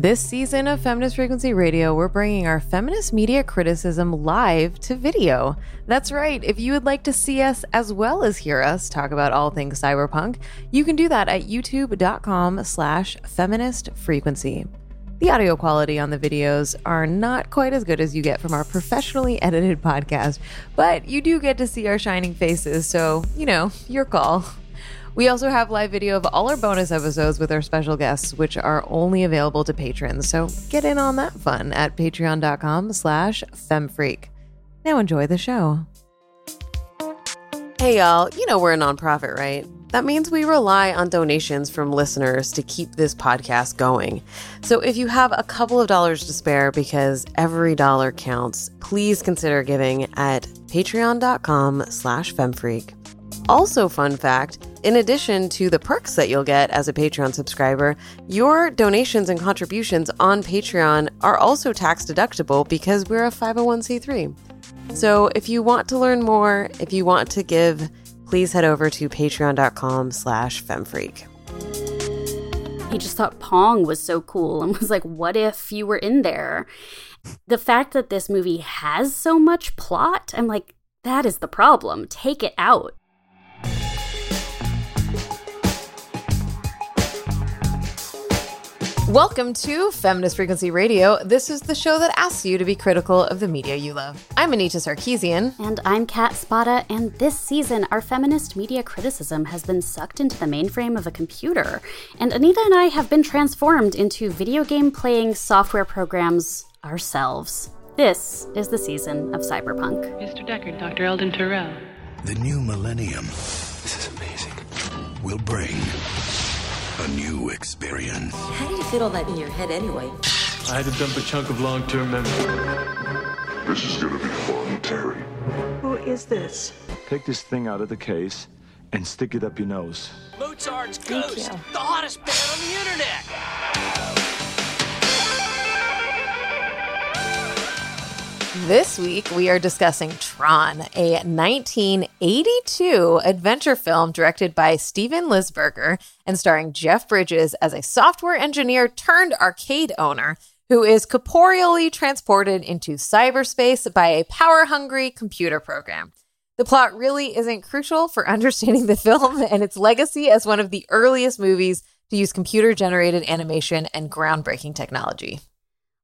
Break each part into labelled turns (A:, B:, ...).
A: This season of Feminist Frequency Radio, we're bringing our feminist media criticism live to video. That's right, if you would like to see us as well as hear us talk about all things cyberpunk, you can do that at youtube.com slash feminist frequency. The audio quality on the videos are not quite as good as you get from our professionally edited podcast, but you do get to see our shining faces, so, you know, your call. We also have live video of all our bonus episodes with our special guests, which are only available to patrons. So get in on that fun at patreon.com slash femfreak. Now enjoy the show. Hey y'all, you know we're a nonprofit, right? That means we rely on donations from listeners to keep this podcast going. So if you have a couple of dollars to spare because every dollar counts, please consider giving at patreon.com slash femfreak. Also, fun fact in addition to the perks that you'll get as a Patreon subscriber, your donations and contributions on Patreon are also tax deductible because we're a 501c3. So if you want to learn more, if you want to give, please head over to patreon.com slash femfreak.
B: He just thought Pong was so cool and was like, what if you were in there? The fact that this movie has so much plot, I'm like, that is the problem. Take it out.
A: Welcome to Feminist Frequency Radio. This is the show that asks you to be critical of the media you love. I'm Anita Sarkeesian.
B: And I'm Kat Spada, and this season, our feminist media criticism has been sucked into the mainframe of a computer. And Anita and I have been transformed into video game playing software programs ourselves. This is the season of cyberpunk.
C: Mr. Deckard, Dr. Eldon Tyrell.
D: The new millennium. This is amazing. Will bring a new experience.
E: How do you fit all that in your head anyway?
F: I had to dump a chunk of long term memory.
G: This is gonna be fun, Terry.
H: Who is this?
I: Take this thing out of the case and stick it up your nose.
J: Mozart's Ghost, the hottest band on the internet.
A: This week, we are discussing Tron, a 1982 adventure film directed by Steven Lisberger and starring Jeff Bridges as a software engineer turned arcade owner who is corporeally transported into cyberspace by a power hungry computer program. The plot really isn't crucial for understanding the film and its legacy as one of the earliest movies to use computer generated animation and groundbreaking technology.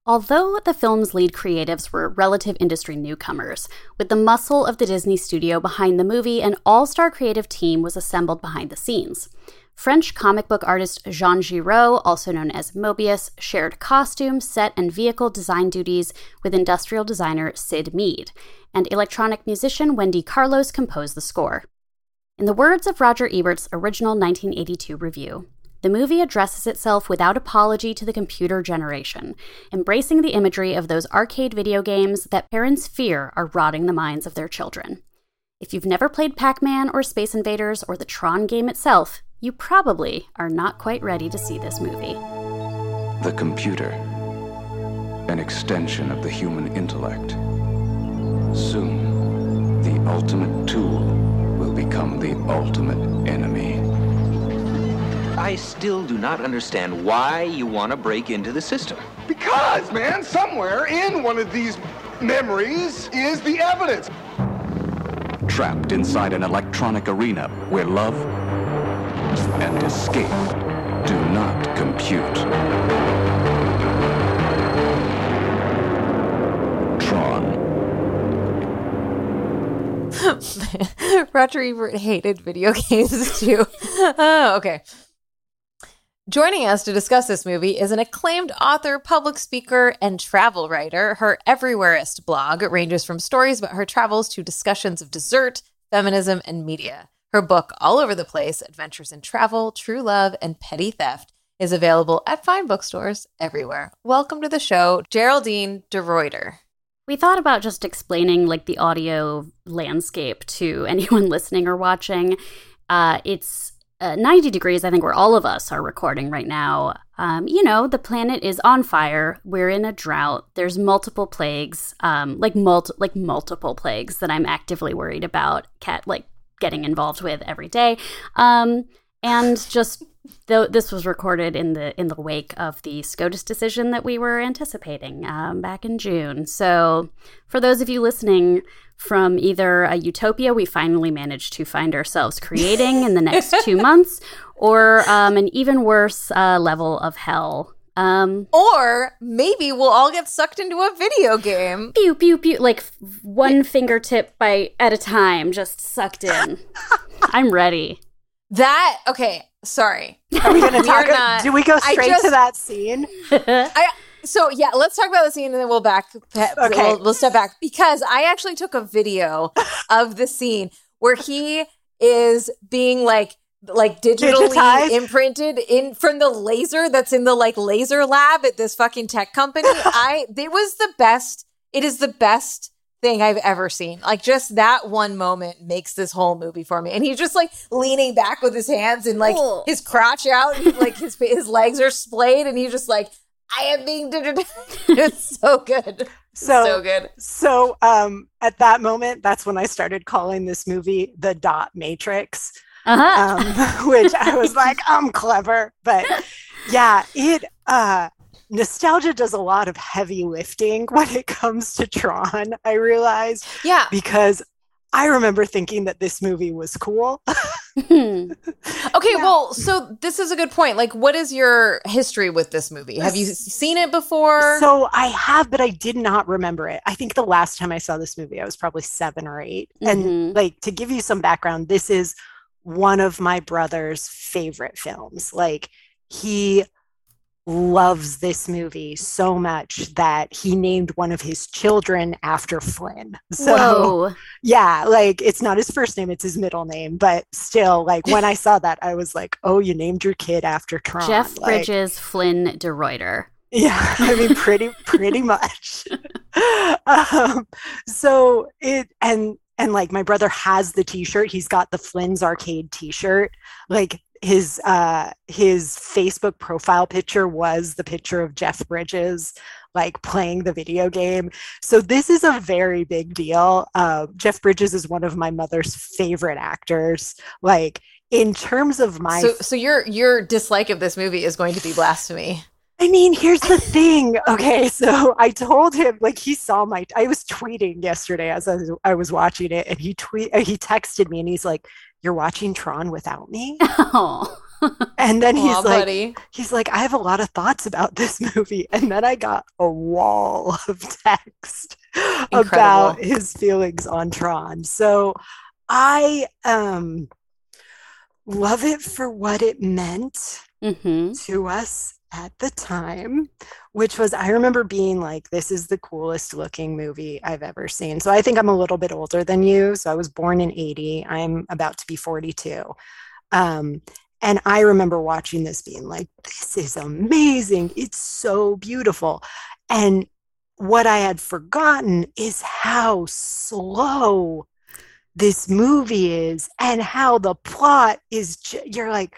B: Although the film's lead creatives were relative industry newcomers, with the muscle of the Disney studio behind the movie, an all star creative team was assembled behind the scenes. French comic book artist Jean Giraud, also known as Moebius, shared costume, set, and vehicle design duties with industrial designer Syd Mead, and electronic musician Wendy Carlos composed the score. In the words of Roger Ebert's original 1982 review, the movie addresses itself without apology to the computer generation, embracing the imagery of those arcade video games that parents fear are rotting the minds of their children. If you've never played Pac Man or Space Invaders or the Tron game itself, you probably are not quite ready to see this movie.
K: The computer, an extension of the human intellect. Soon, the ultimate tool will become the ultimate enemy.
L: I still do not understand why you want to break into the system.
M: Because, man, somewhere in one of these memories is the evidence.
K: Trapped inside an electronic arena where love and escape do not compute. Tron.
A: Roger Ebert hated video games too. oh, okay. Joining us to discuss this movie is an acclaimed author, public speaker, and travel writer. Her Everywhereist blog ranges from stories about her travels to discussions of dessert, feminism, and media. Her book, All Over the Place Adventures in Travel, True Love, and Petty Theft, is available at fine bookstores everywhere. Welcome to the show, Geraldine de Ruyter.
B: We thought about just explaining like the audio landscape to anyone listening or watching. Uh, it's uh, 90 degrees, I think, where all of us are recording right now. Um, you know, the planet is on fire. We're in a drought. There's multiple plagues, um, like multi- like multiple plagues that I'm actively worried about. Cat like getting involved with every day, um, and just though this was recorded in the in the wake of the SCOTUS decision that we were anticipating um, back in June. So, for those of you listening from either a utopia we finally managed to find ourselves creating in the next two months, or um, an even worse uh, level of hell. Um,
A: or maybe we'll all get sucked into a video game.
B: Pew pew pew, like one fingertip by at a time, just sucked in. I'm ready.
A: That okay. Sorry.
N: Are we gonna talk? Not, do we go straight just, to that scene?
A: I, so yeah, let's talk about the scene and then we'll back. Okay, we'll, we'll step back because I actually took a video of the scene where he is being like like digitally Digitized? imprinted in from the laser that's in the like laser lab at this fucking tech company. I it was the best. It is the best thing I've ever seen. Like just that one moment makes this whole movie for me. And he's just like leaning back with his hands and like Ugh. his crotch out, and, like his his legs are splayed, and he's just like, I am being digitized. it's so good.
N: So,
A: so good.
N: So um at that moment, that's when I started calling this movie the dot matrix. Uh-huh. Um, which I was like, I'm clever. But yeah, it uh nostalgia does a lot of heavy lifting when it comes to Tron, I realize.
A: Yeah.
N: Because I remember thinking that this movie was cool.
A: okay, yeah. well, so this is a good point. Like, what is your history with this movie? Have you seen it before?
N: So I have, but I did not remember it. I think the last time I saw this movie, I was probably seven or 8 mm-hmm. And like, to give you some background, this is one of my brother's favorite films. Like, he loves this movie so much that he named one of his children after Flynn. So Whoa. yeah, like it's not his first name, it's his middle name, but still like when I saw that I was like, "Oh, you named your kid after Tron."
B: Jeff
N: like,
B: Bridges Flynn de.
N: Yeah, I mean pretty pretty much. um, so it and and like my brother has the t-shirt he's got the flynn's arcade t-shirt like his uh his facebook profile picture was the picture of jeff bridges like playing the video game so this is a very big deal uh, jeff bridges is one of my mother's favorite actors like in terms of my
A: so so your your dislike of this movie is going to be blasphemy
N: I mean, here's the thing. Okay, so I told him like he saw my. I was tweeting yesterday as I was, I was watching it, and he tweet he texted me, and he's like, "You're watching Tron without me." Oh. and then he's like, buddy. he's like, I have a lot of thoughts about this movie, and then I got a wall of text Incredible. about his feelings on Tron. So I um love it for what it meant mm-hmm. to us at the time, which was I remember being like, this is the coolest looking movie I've ever seen. So I think I'm a little bit older than you. So I was born in 80. I'm about to be 42. Um, and I remember watching this being like, this is amazing. It's so beautiful. And what I had forgotten is how slow this movie is and how the plot is. You're like,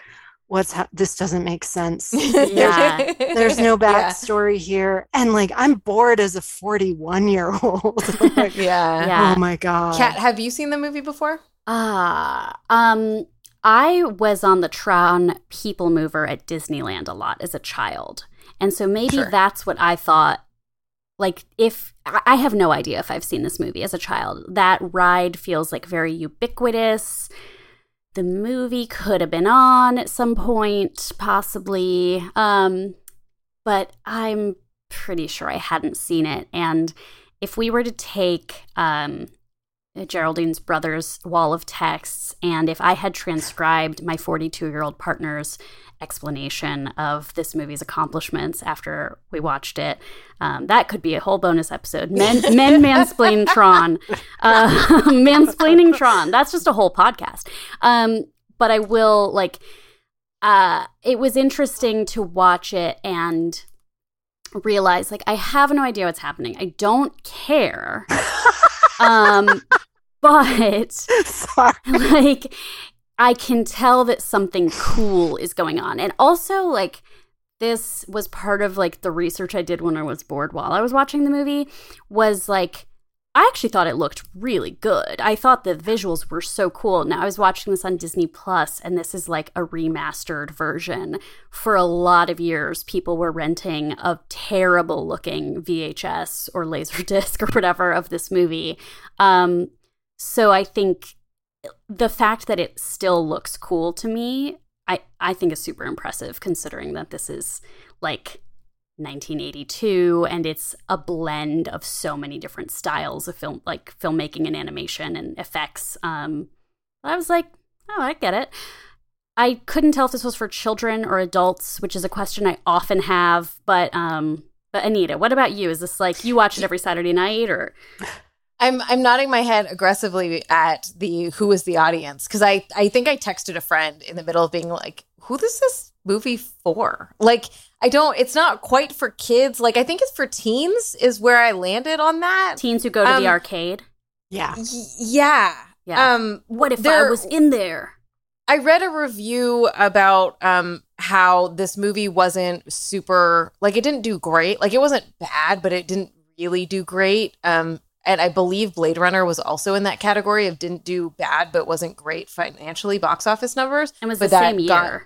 N: what's ha- this doesn't make sense. yeah. There's no backstory yeah. here. And like I'm bored as a 41 year old.
A: like, yeah. yeah.
N: Oh my God.
A: Kat, have you seen the movie before?
B: Ah, uh, um, I was on the Tron People Mover at Disneyland a lot as a child. And so maybe sure. that's what I thought. Like, if I have no idea if I've seen this movie as a child, that ride feels like very ubiquitous the movie could have been on at some point, possibly. Um, but I'm pretty sure I hadn't seen it. And if we were to take um, Geraldine's brother's wall of texts, and if I had transcribed my 42 year old partner's explanation of this movie's accomplishments after we watched it, um, that could be a whole bonus episode. Men, men mansplain Tron, uh, mansplaining Tron. That's just a whole podcast. Um, but I will like. Uh, it was interesting to watch it and realize like I have no idea what's happening. I don't care. um, but Sorry. like I can tell that something cool is going on. And also like this was part of like the research I did when I was bored while I was watching the movie was like I actually thought it looked really good. I thought the visuals were so cool. Now I was watching this on Disney Plus and this is like a remastered version. For a lot of years people were renting a terrible looking VHS or Laserdisc or whatever of this movie. Um, so I think the fact that it still looks cool to me, I I think is super impressive considering that this is like 1982 and it's a blend of so many different styles of film like filmmaking and animation and effects um i was like oh i get it. I couldn't tell if this was for children or adults which is a question i often have but um but anita what about you? Is this like you watch it every saturday night or
A: I'm I'm nodding my head aggressively at the who is the audience because I I think I texted a friend in the middle of being like, who is this movie for? Like I don't. It's not quite for kids. Like I think it's for teens. Is where I landed on that.
B: Teens who go to um, the arcade.
N: Yeah.
A: Y- yeah.
B: Yeah. Um, what if there, I was in there?
A: I read a review about um how this movie wasn't super like it didn't do great. Like it wasn't bad, but it didn't really do great. Um and I believe Blade Runner was also in that category of didn't do bad but wasn't great financially box office numbers.
B: And was
A: but
B: the same year.
A: Got,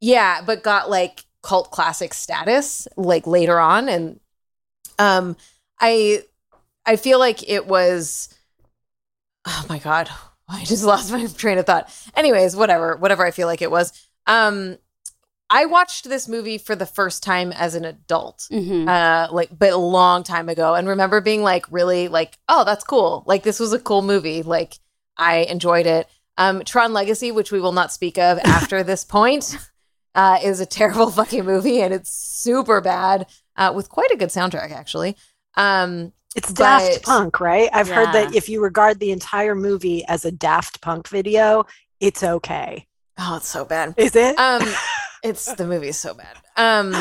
A: yeah, but got like cult classic status like later on and um I I feel like it was oh my god, I just lost my train of thought. Anyways, whatever, whatever I feel like it was. Um I watched this movie for the first time as an adult,
B: mm-hmm.
A: uh, like, but a long time ago, and remember being like, really, like, oh, that's cool. Like, this was a cool movie. Like, I enjoyed it. Um, Tron Legacy, which we will not speak of after this point, uh, is a terrible fucking movie, and it's super bad uh, with quite a good soundtrack, actually. Um,
N: it's Daft Punk, right? I've yeah. heard that if you regard the entire movie as a Daft Punk video, it's okay.
A: Oh, it's so bad.
N: Is it?
A: Um, it's the movie's so bad. Um,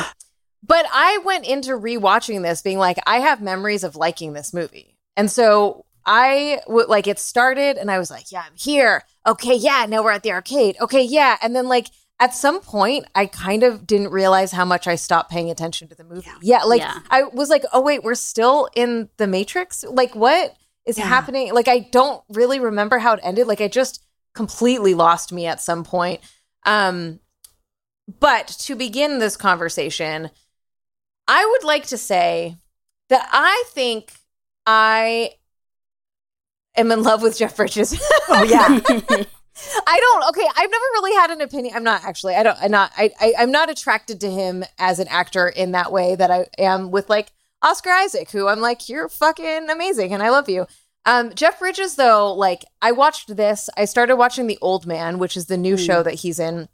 A: but I went into rewatching this being like, I have memories of liking this movie, and so I would like it started, and I was like, yeah, I'm here. Okay, yeah, now we're at the arcade. Okay, yeah, and then like at some point I kind of didn't realize how much I stopped paying attention to the movie. Yeah, yeah like yeah. I was like, oh wait, we're still in the Matrix. Like what is yeah. happening? Like I don't really remember how it ended. Like I just completely lost me at some point. Um but to begin this conversation, I would like to say that I think I am in love with Jeff Bridges.
N: oh yeah.
A: I don't. Okay, I've never really had an opinion. I'm not actually. I don't. I'm not. I, I. I'm not attracted to him as an actor in that way that I am with like Oscar Isaac, who I'm like, you're fucking amazing and I love you. Um, Jeff Bridges, though, like I watched this. I started watching The Old Man, which is the new mm. show that he's in.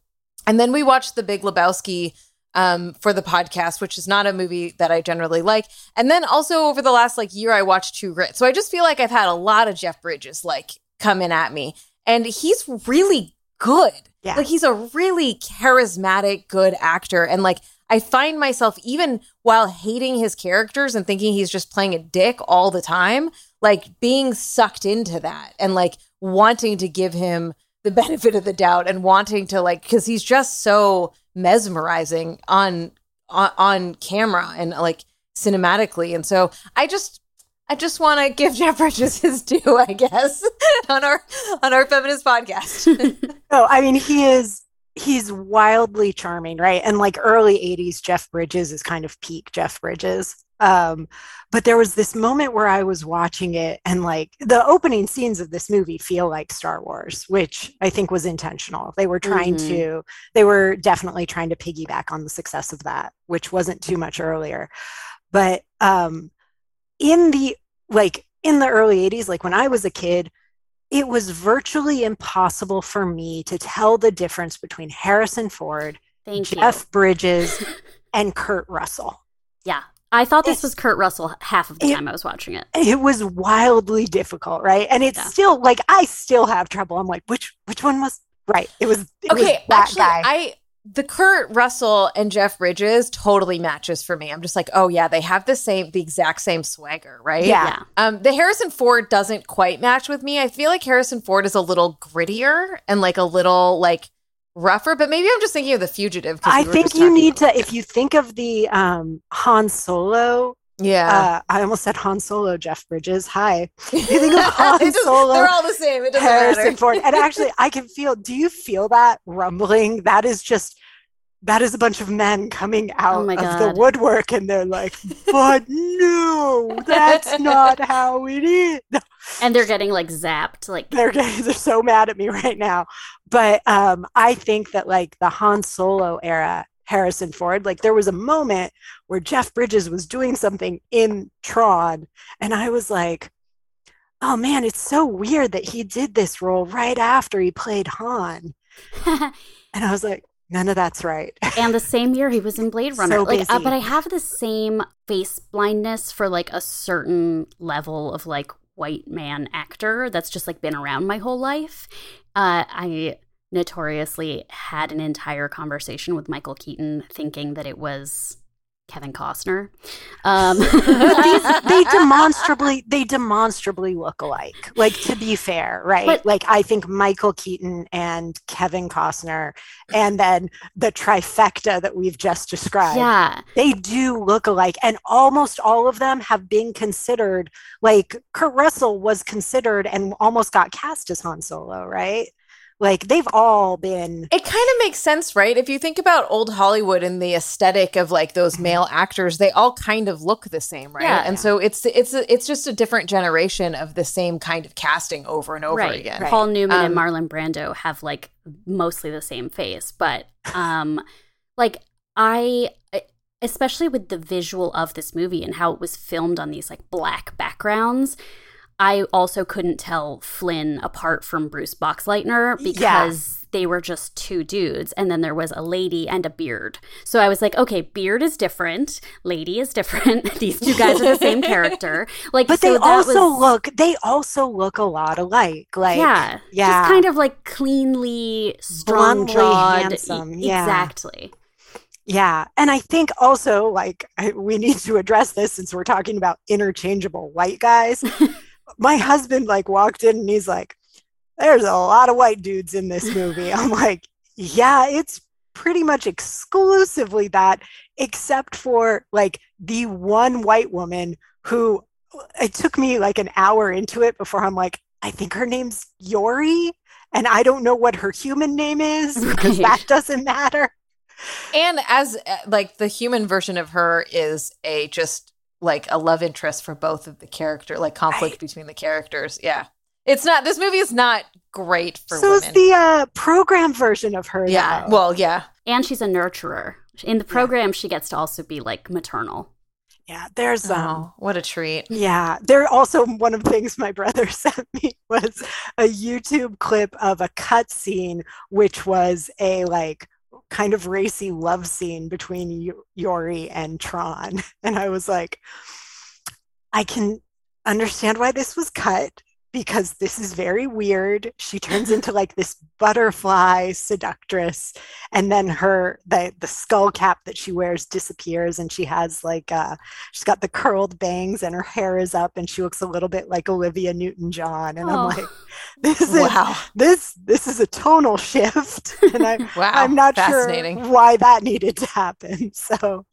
A: And then we watched The Big Lebowski um, for the podcast, which is not a movie that I generally like. And then also over the last like year, I watched True Grit. So I just feel like I've had a lot of Jeff Bridges like coming at me, and he's really good.
N: Yeah.
A: Like he's a really charismatic, good actor, and like I find myself even while hating his characters and thinking he's just playing a dick all the time, like being sucked into that and like wanting to give him the benefit of the doubt and wanting to like because he's just so mesmerizing on, on on camera and like cinematically. And so i just i just want to give jeff bridges his due i guess on our on our feminist podcast.
N: Oh i mean he is he's wildly charming right? And like early 80s jeff bridges is kind of peak jeff bridges um, but there was this moment where I was watching it, and like the opening scenes of this movie feel like Star Wars, which I think was intentional. They were trying mm-hmm. to, they were definitely trying to piggyback on the success of that, which wasn't too much earlier. But um, in the like in the early 80s, like when I was a kid, it was virtually impossible for me to tell the difference between Harrison Ford,
B: Thank
N: Jeff
B: you.
N: Bridges, and Kurt Russell.
B: Yeah. I thought this was Kurt Russell half of the it, time I was watching it.
N: It was wildly difficult, right? And it's yeah. still like I still have trouble. I'm like, which which one was right? It was it
A: okay.
N: Was
A: actually,
N: guy.
A: I the Kurt Russell and Jeff Bridges totally matches for me. I'm just like, oh yeah, they have the same, the exact same swagger, right?
N: Yeah. yeah.
A: Um, the Harrison Ford doesn't quite match with me. I feel like Harrison Ford is a little grittier and like a little like rougher, but maybe I'm just thinking of the fugitive.
N: I think you need to, if you think of the um, Han Solo
A: Yeah.
N: Uh, I almost said Han Solo, Jeff Bridges. Hi. You think of Han
A: Just-
N: Solo.
A: they're all the same. It doesn't
N: Harrison
A: matter.
N: Ford. And actually, I can feel. Do you feel that rumbling? That is just. That is a bunch of men coming out
B: Oh
N: of the woodwork, and they're like, "But no, that's not how it is."
B: And they're getting like zapped. Like
N: they're getting, they're so mad at me right now. But um, I think that like the Han Solo era, Harrison Ford, like there was a moment where Jeff Bridges was doing something in Tron, and I was like, oh man, it's so weird that he did this role right after he played Han. And I was like, none of that's right.
B: and the same year he was in Blade Runner.
N: So
B: like, uh, but I have the same face blindness for like a certain level of like white man actor that's just like been around my whole life. Uh, I notoriously had an entire conversation with Michael Keaton thinking that it was Kevin Costner. Um,
N: These, they demonstrably they demonstrably look alike. Like to be fair, right?
B: But-
N: like I think Michael Keaton and Kevin Costner, and then the trifecta that we've just described.
B: yeah.
N: They do look alike, and almost all of them have been considered. Like Kurt Russell was considered and almost got cast as Han Solo, right? Like they've all been.
A: It kind of makes sense, right? If you think about old Hollywood and the aesthetic of like those male actors, they all kind of look the same, right?
B: Yeah.
A: and so it's it's it's just a different generation of the same kind of casting over and over
B: right.
A: again.
B: Paul Newman and
A: Um,
B: Marlon Brando have like mostly the same face, but um like I especially with the visual of this movie and how it was filmed on these like black backgrounds, I also couldn't tell Flynn apart from Bruce Boxleitner because they were just two dudes and then there was a lady and a beard. So I was like, okay, beard is different, lady is different. These two guys are the same character. Like
N: But
B: so
N: they also
B: was-
N: look. They also look a lot alike. Like
B: yeah,
N: yeah.
B: just kind of like cleanly strong jawed.
N: handsome, yeah.
B: Exactly.
N: Yeah. And I think also, like, I, we need to address this since we're talking about interchangeable white guys. My husband, like, walked in and he's like, there's a lot of white dudes in this movie. I'm like, yeah, it's pretty much exclusively that, except for like the one white woman who it took me like an hour into it before I'm like, I think her name's Yori. And I don't know what her human name is because that doesn't matter.
A: And as uh, like the human version of her is a just like a love interest for both of the character, like conflict
N: Right.
A: between the characters. Yeah, it's not. This movie is not great for
N: so
A: women.
N: is the uh, program version of her.
A: yeah.
N: though.
A: Well, yeah.
B: And she's a nurturer. In the program, she gets to also be like maternal.
N: yeah. There's um,
A: Oh, what a treat.
N: Yeah, there also one of the things my brother sent me was a YouTube clip of a cut scene, which was a like kind of racy love scene between Yori and Tron, and I was like, I can understand why this was cut because this is very weird. She turns into like this butterfly seductress, and then her the the skull cap that she wears disappears, and she has like uh she's got the curled bangs and her hair is up and she looks a little bit like Olivia Newton-John and
B: Oh.
N: I'm like this is
A: Wow.
N: this this is a tonal shift and I
A: Wow.
N: I'm not sure why that needed to happen so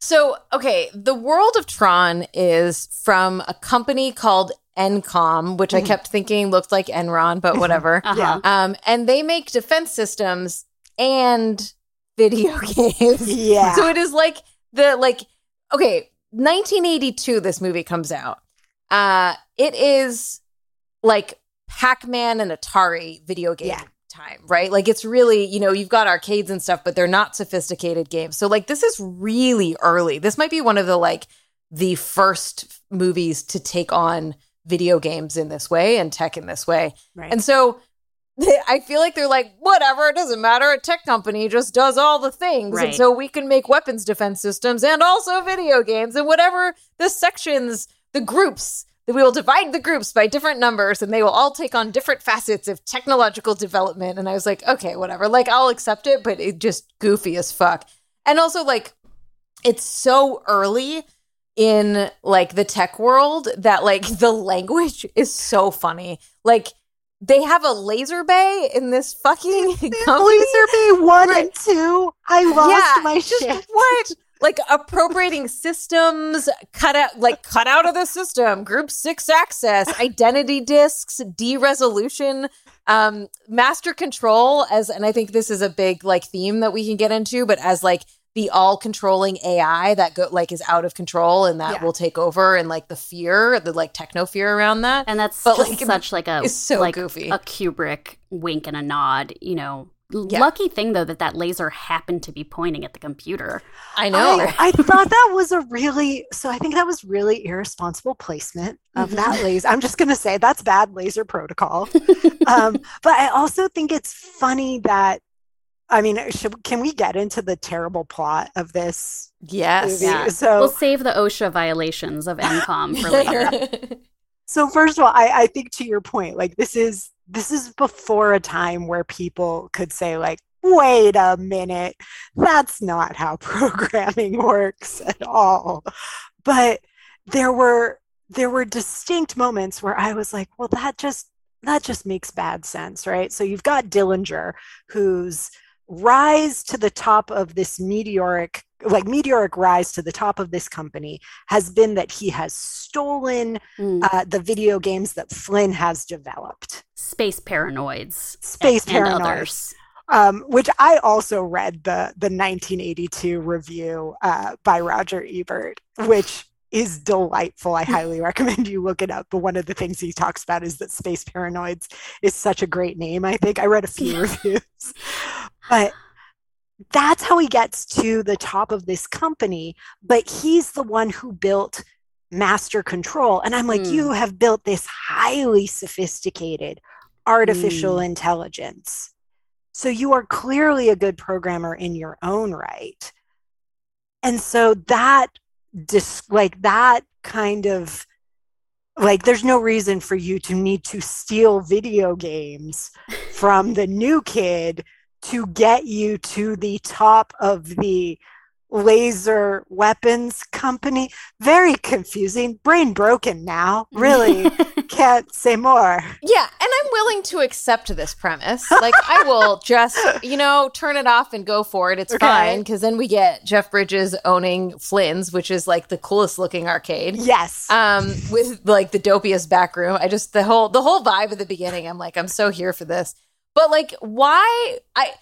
A: So, okay, the world of Tron is from a company called Encom, which I
N: Mhm.
A: kept thinking looked like Enron, but whatever.
B: Uh-huh.
A: Um, and they make defense systems and video games.
N: yeah
A: So it is like the like okay, 1982 this movie comes out. Uh it is like Pac-Man and Atari video game
N: Yeah.
A: time, right? Like it's really, you know, you've got arcades and stuff, but they're not sophisticated games. So like this is really early. This might be one of the like the first movies to take on video games in this way and tech in this way.
N: right
A: And so I feel like they're like, whatever, it doesn't matter. A tech company just does all the things.
B: Right.
A: And so we can make weapons defense systems and also video games and whatever the sections, the groups, that we will divide the groups by different numbers and they will all take on different facets of technological development. And I was like, okay, whatever. Like, I'll accept it, but it just goofy as fuck. And also, like, it's so early in like the tech world that like the language is so funny. Like they have a laser bay in this fucking company.
N: Laser Bay one
A: Right.
N: and two I lost
A: Yeah,
N: my shit
A: what? like appropriating systems, cut out like cut out of the system, group six access, identity disks, de-resolution, um, master control as and I think this is a big like theme that we can get into, but as like the all controlling AI that go like is out of control and that
N: Yeah.
A: will take over and like the fear, the like techno fear around that.
B: And that's
A: But, like,
B: such like a
A: so
B: like
A: goofy.
B: a Kubrick wink and a nod, you know.
A: Yeah.
B: Lucky thing though that that laser happened to be pointing at the computer.
A: I know.
N: I, I thought that was a really so I think that was really irresponsible placement of
A: Mm-hmm.
N: that laser. I'm just gonna say that's bad laser protocol. um, but I also think it's funny that I mean, should, can we get into the terrible plot of this?
A: yes.
N: movie?
B: Yeah.
N: So
B: we'll save the OSHA violations of Encom for later.
N: So first of all, I, I think to your point, like this is this is before a time where people could say like, wait a minute, that's not how programming works at all. But there were there were distinct moments where I was like, well, that just that just makes bad sense, right? So you've got Dillinger, whose rise to the top of this meteoric like meteoric rise to the top of this company has been that he has stolen
B: Mm.
N: uh, the video games that Flynn has developed.
B: Space paranoids.
N: Space
B: and
N: paranoids.
B: others.
N: Um, which I also read the the 1982 review uh, by Roger Ebert, which is delightful. I highly recommend you look it up. But one of the things he talks about is that Space Paranoids is such a great name. I think I read a few reviews, but that's how he gets to the top of this company. But he's the one who built Master Control, and I'm like,
B: Mm.
N: you have built this highly sophisticated artificial
B: Mm.
N: intelligence. So you are clearly a good programmer in your own right. And so that dis- like that kind of like there's no reason for you to need to steal video games from the new kid to get you to the top of the laser weapons company very confusing brain broken now really can't say more
A: Yeah, and I'm willing to accept this premise. Like, I will just, you know, turn it off and go for it. It's
N: Okay.
A: fine because then we get Jeff Bridges owning Flynn's, which is like the coolest looking arcade.
N: yes
A: Um, with like the dopiest back room. I just the whole the whole vibe of the beginning. I'm like, I'm so here for this. But like, why? I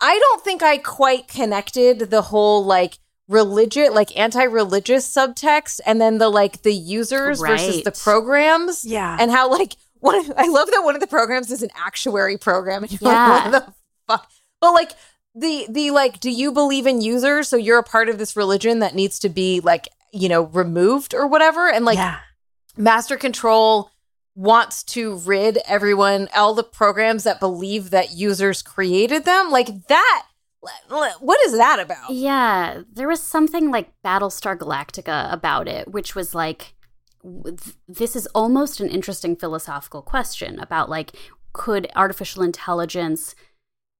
A: I don't think I quite connected the whole like religious, like anti-religious subtext, and then the like the users versus the programs
N: yeah.
A: and how like one I love that one of the programs is an actuary program. And you're
B: Yeah.
A: like what the fuck? But like the the like do you believe in users? So you're a part of this religion that needs to be like you know removed or whatever? And like
N: yeah.
A: master control wants to rid everyone all the programs that believe that users created them like that what is that about
B: Yeah, there was something like Battlestar Galactica about it, which was like, this is almost an interesting philosophical question about like, could artificial intelligence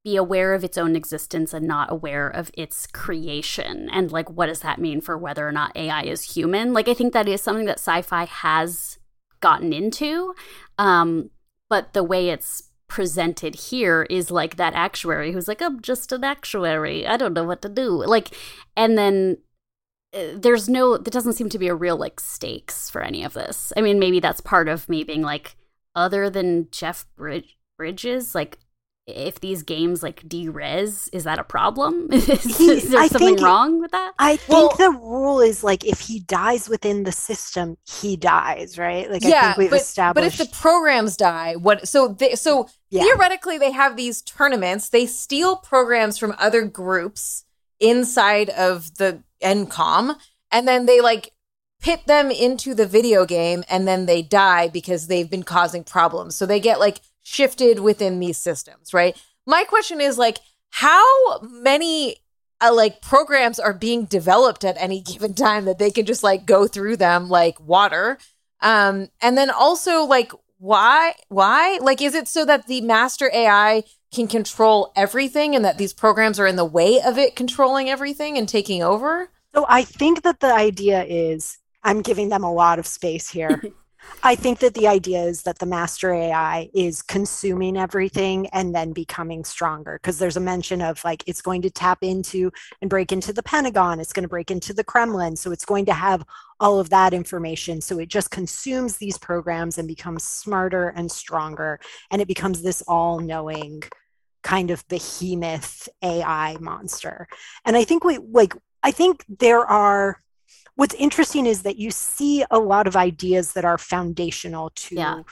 B: be aware of its own existence and not aware of its creation? And like, what does that mean for whether or not AI is human? Like, I think that is something that sci fi has gotten into. Um, but the way it's presented here is like that actuary who's like, I'm just an actuary. I don't know what to do. Like, and then uh, there's no, there doesn't seem to be a real like stakes for any of this. I mean, maybe that's part of me being like, other than Jeff Brid- Bridges, like, if these games like derez, is that a problem? is, is there
N: I
B: something
N: think-
B: wrong with that?
N: I think
A: Well-
N: the rule is like if he dies within the system, he dies, right? Like I
A: yeah
N: think we've
A: but, but if the programs die what so they so
N: Yeah.
A: theoretically they have these tournaments they steal programs from other groups inside of the Encom and then they like pit them into the video game and then they die because they've been causing problems so they get like shifted within these systems right? My question is like how many uh, like programs are being developed at any given time that they can just like go through them like water? Um and then also like why why? Like is it so that the master ai can control everything and that these programs are in the way of it controlling everything and taking over?
N: So I think that the idea is I'm giving them a lot of space here. I think that the idea is that the master AI is consuming everything and then becoming stronger because there's a mention of like it's going to tap into and break into the Pentagon, it's going to break into the Kremlin. So it's going to have all of that information. So it just consumes these programs and becomes smarter and stronger. And it becomes this all knowing kind of behemoth AI monster. And I think we like, I think there are what's interesting is that you see a lot of ideas that are foundational to yeah.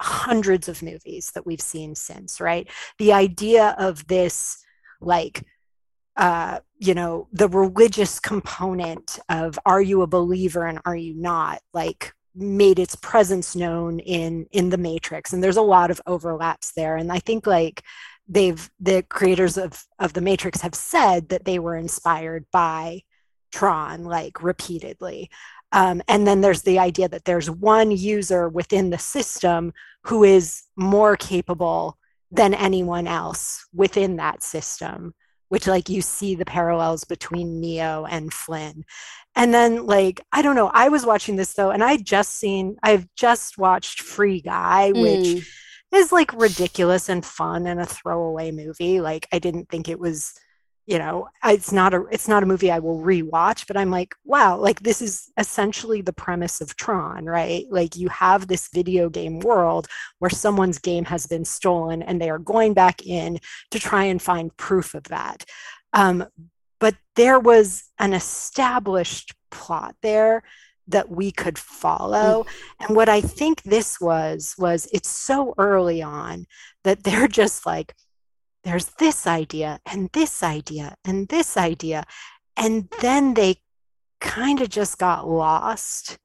N: hundreds of movies that we've seen since, right? The idea of this, like, uh, you know, the religious component of are you a believer and are you not, like, made its presence known in in the matrix and there's a lot of overlaps there and i think like they've the creators of of the matrix have said that they were inspired by Tron like repeatedly. Um, and then there's the idea that there's one user within the system who is more capable than anyone else within that system, which like you see the parallels between Neo and Flynn. And then like, I don't know, I was watching this though, and I just seen, I've just watched Free Guy, which mm. is like ridiculous and fun and a throwaway movie. Like I didn't think it was you know it's not a it's not a movie i will rewatch but i'm like wow like this is essentially the premise of tron right like you have this video game world where someone's game has been stolen and they are going back in to try and find proof of that um, but there was an established plot there that we could follow. Mm. And what I think this was, was it's so early on that they're just like, there's this idea and this idea and this idea. And then they kind of just got lost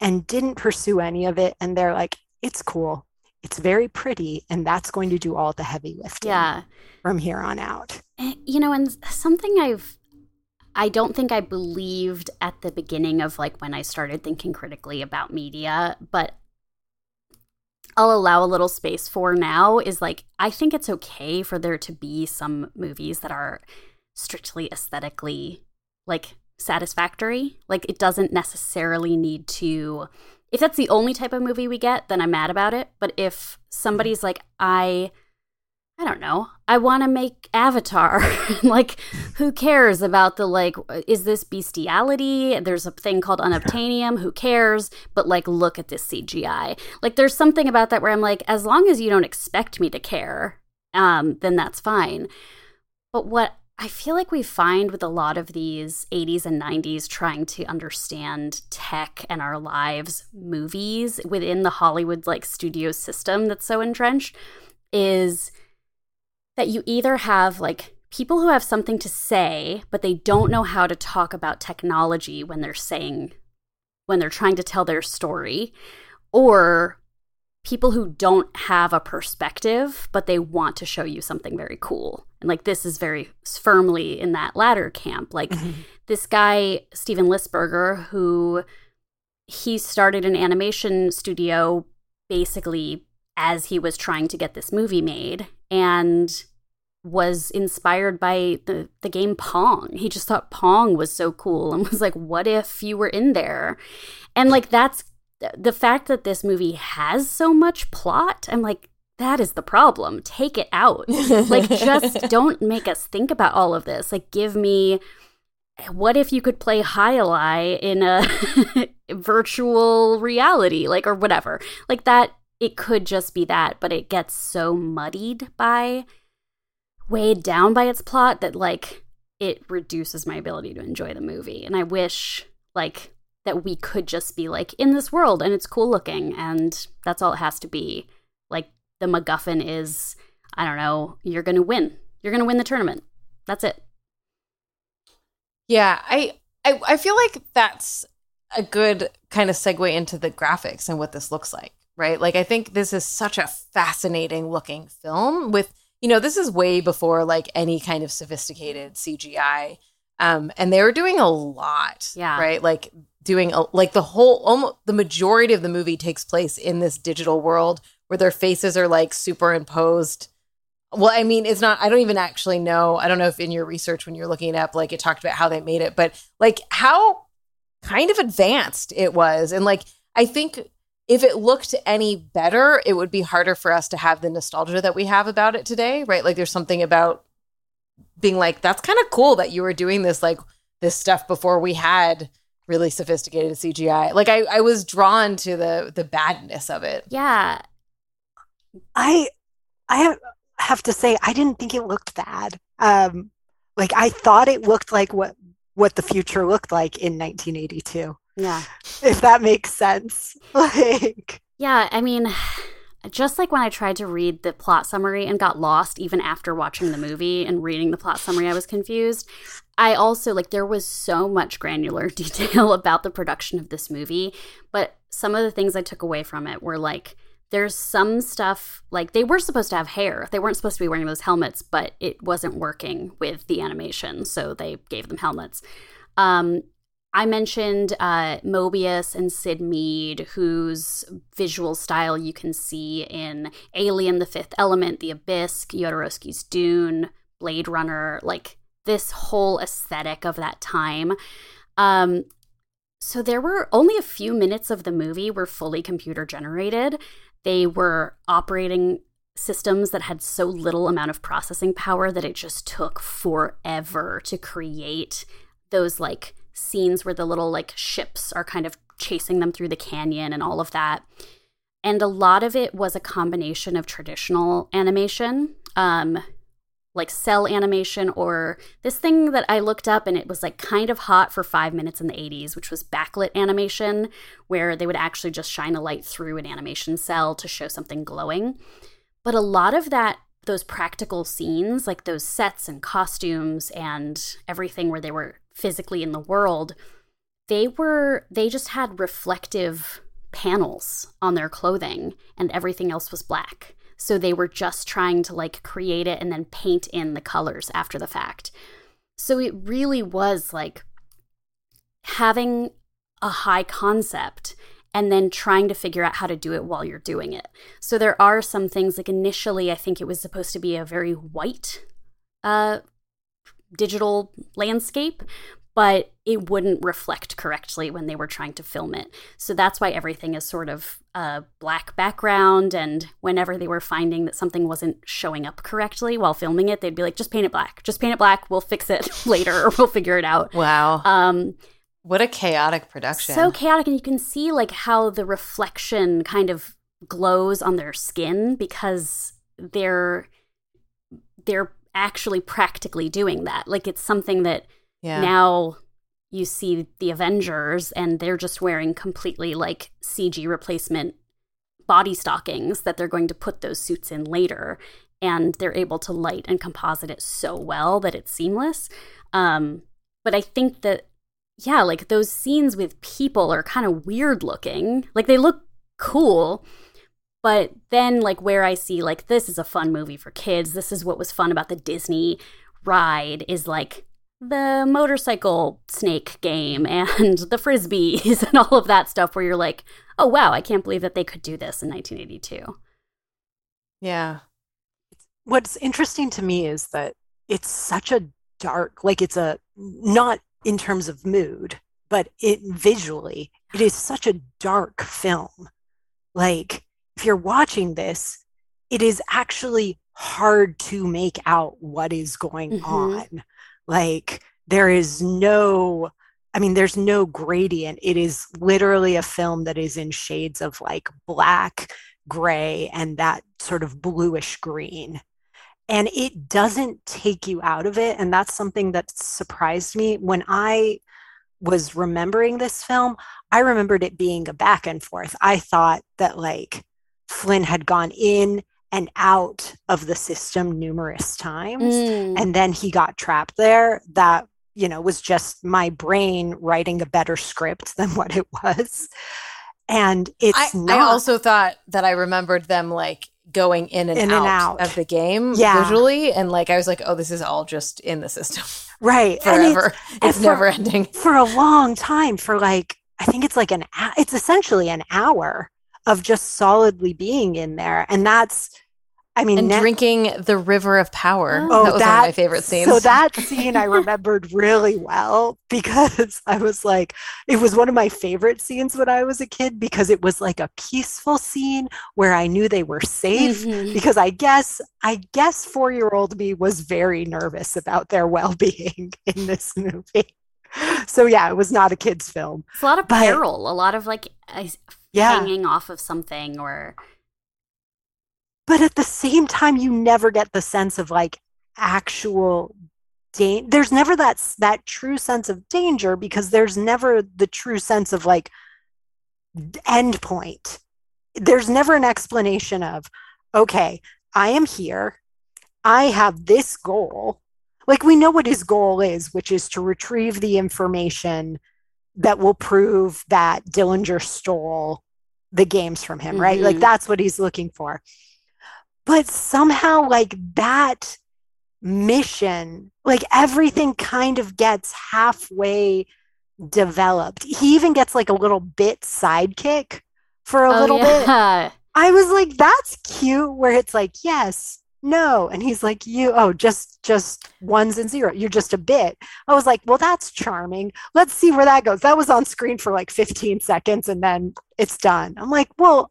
N: and didn't pursue any of it. And they're like, it's cool. It's very pretty. And that's going to do all the heavy lifting
B: yeah.
N: from here on out.
B: Eh, you know, and something I've I don't think I believed at the beginning of like when I started thinking critically about media, but I'll allow a little space for now is like I think it's okay for there to be some movies that are strictly aesthetically like satisfactory. Like it doesn't necessarily need to if that's the only type of movie we get, then I'm mad about it. But if somebody's like I I don't know. I want to make Avatar. like, who cares about the like? Is this bestiality? There's a thing called unobtainium. Who cares? But like, look at this CGI. Like, there's something about that where I'm like, as long as you don't expect me to care, um, then that's fine. But what I feel like we find with a lot of these 80s and 90s trying to understand tech and our lives movies within the Hollywood like studio system that's so entrenched is that you either have like people who have something to say, but they don't know how to talk about technology when they're saying, when they're trying to tell their story, or people who don't have a perspective, but they want to show you something very cool. And like this is very firmly in that latter camp. Like mm-hmm. this guy, Steven Lisberger, who he started an animation studio basically as he was trying to get this movie made and was inspired by the, the game Pong. He just thought Pong was so cool and was like, what if you were in there? And like, that's the fact that this movie has so much plot. I'm like, that is the problem. Take it out. like, just don't make us think about all of this. Like, give me what if you could play Jai-Alai in a virtual reality, like, or whatever? Like, that it could just be that, but it gets so muddied by weighed down by its plot that like it reduces my ability to enjoy the movie. And I wish like that we could just be like in this world and it's cool looking and that's all it has to be. Like the MacGuffin is, I don't know, you're gonna win. You're gonna win the tournament. That's it.
A: Yeah, I I, I feel like that's a good kind of segue into the graphics and what this looks like right? Like I think this is such a fascinating looking film with you know, this is way before like any kind of sophisticated CGI. Um, and they were doing a lot,
B: yeah,
A: right? Like doing a, like the whole almost the majority of the movie takes place in this digital world where their faces are like superimposed. Well, I mean, it's not. I don't even actually know. I don't know if in your research when you're looking it up, like it talked about how they made it, but like how kind of advanced it was, and like I think if it looked any better, it would be harder for us to have the nostalgia that we have about it today, right? Like there's something about being like, that's kind of cool that you were doing this, like this stuff before we had really sophisticated CGI. Like I, I was drawn to the the badness of it.
B: Yeah.
N: I I have to say I didn't think it looked bad. Um like I thought it looked like what what the future looked like in 1982.
B: Yeah.
N: If that makes sense. Like
B: Yeah, I mean just like when I tried to read the plot summary and got lost even after watching the movie and reading the plot summary, I was confused. I also like there was so much granular detail about the production of this movie, but some of the things I took away from it were like there's some stuff like they were supposed to have hair. They weren't supposed to be wearing those helmets, but it wasn't working with the animation, so they gave them helmets. Um, I mentioned uh, Moebius and Syd Mead, whose visual style you can see in Alien, The Fifth Element, The Abyss, Jodorowsky's Dune, Blade Runner, like this whole aesthetic of that time. Um, so there were only a few minutes of the movie were fully computer generated. They were operating systems that had so little amount of processing power that it just took forever to create those like scenes where the little like ships are kind of chasing them through the canyon and all of that. And a lot of it was a combination of traditional animation, um, like cell animation, or this thing that I looked up and it was like kind of hot for five minutes in the 80s, which was backlit animation, where they would actually just shine a light through an animation cell to show something glowing. But a lot of that those practical scenes, like those sets and costumes and everything where they were physically in the world, they were they just had reflective panels on their clothing and everything else was black. So they were just trying to like create it and then paint in the colors after the fact. So it really was like having a high concept and then trying to figure out how to do it while you're doing it. So there are some things like initially I think it was supposed to be a very white uh digital landscape, but it wouldn't reflect correctly when they were trying to film it. So that's why everything is sort of a black background. And whenever they were finding that something wasn't showing up correctly while filming it, they'd be like, just paint it black. Just paint it black. We'll fix it later or we'll figure it out.
A: Wow.
B: Um,
A: what a chaotic production.
B: So chaotic. And you can see like how the reflection kind of glows on their skin because they're they're actually practically doing that. Like it's something that yeah. now you see the Avengers and they're just wearing completely like CG replacement body stockings that they're going to put those suits in later. And they're able to light and composite it so well that it's seamless. Um, but I think that, yeah, like those scenes with people are kind of weird looking. Like they look cool, but then, like, where I see, like, this is a fun movie for kids, this is what was fun about the Disney ride, is like the motorcycle snake game and the frisbees and all of that stuff, where you're like, oh, wow, I can't believe that they could do this in 1982.
A: Yeah.
N: What's interesting to me is that it's such a dark, like, it's a not in terms of mood, but it visually, it is such a dark film. Like, if you're watching this, it is actually hard to make out what is going mm-hmm. on. Like there is no, I mean, there's no gradient. It is literally a film that is in shades of like black, gray, and that sort of bluish green. And it doesn't take you out of it. And that's something that surprised me when I was remembering this film. I remembered it being a back and forth. I thought that like Flynn had gone in and out of the system numerous times mm. and then he got trapped there. That you know was just my brain writing a better script than what it was. And it's
A: I,
N: not,
A: I also thought that i remembered them like going in and,
N: in
A: out,
N: and out,
A: of the game
N: yeah.
A: visually and like i was like oh this is all just in the system.
N: Right
A: forever. it's, it's
N: for,
A: never ending.
N: for a long time for like i think it's like an it's essentially an hour of just solidly being in there and that's I mean,
A: and
N: na-
A: drinking the river of power.
N: Oh,
A: that was one of my favorite scenes.
N: So that scene I remembered really well because I was like, it was one of my favorite scenes when I was a kid because it was like a peaceful scene where I knew they were safe.
B: Mhm.
N: Because I guess, I guess four year old me was very nervous about their well being in this movie. So yeah, it was not a kid's film.
B: It's a lot of
N: But-
B: peril, a lot of like
N: Yeah.
B: hanging off of something or
N: but at the same time you never get the sense of like actual danger there's never that that true sense of danger because there's never the true sense of like end point. There's never an explanation of okay i am here. I have this goal. Like we know what his goal is which is to retrieve the information that will prove that dillinger stole the games from him right? Like
B: Mhm.
N: that's what he's looking for. But somehow like that mission like everything kind of gets halfway developed. He even gets like a little bit sidekick for a
B: Oh,
N: little bit. i was like that's cute where it's like yes no. And he's like you oh just just ones and zero you're just a bit. I was like well that's charming. Let's see where that goes. That was on screen for like 15 seconds and then it's done. I'm like well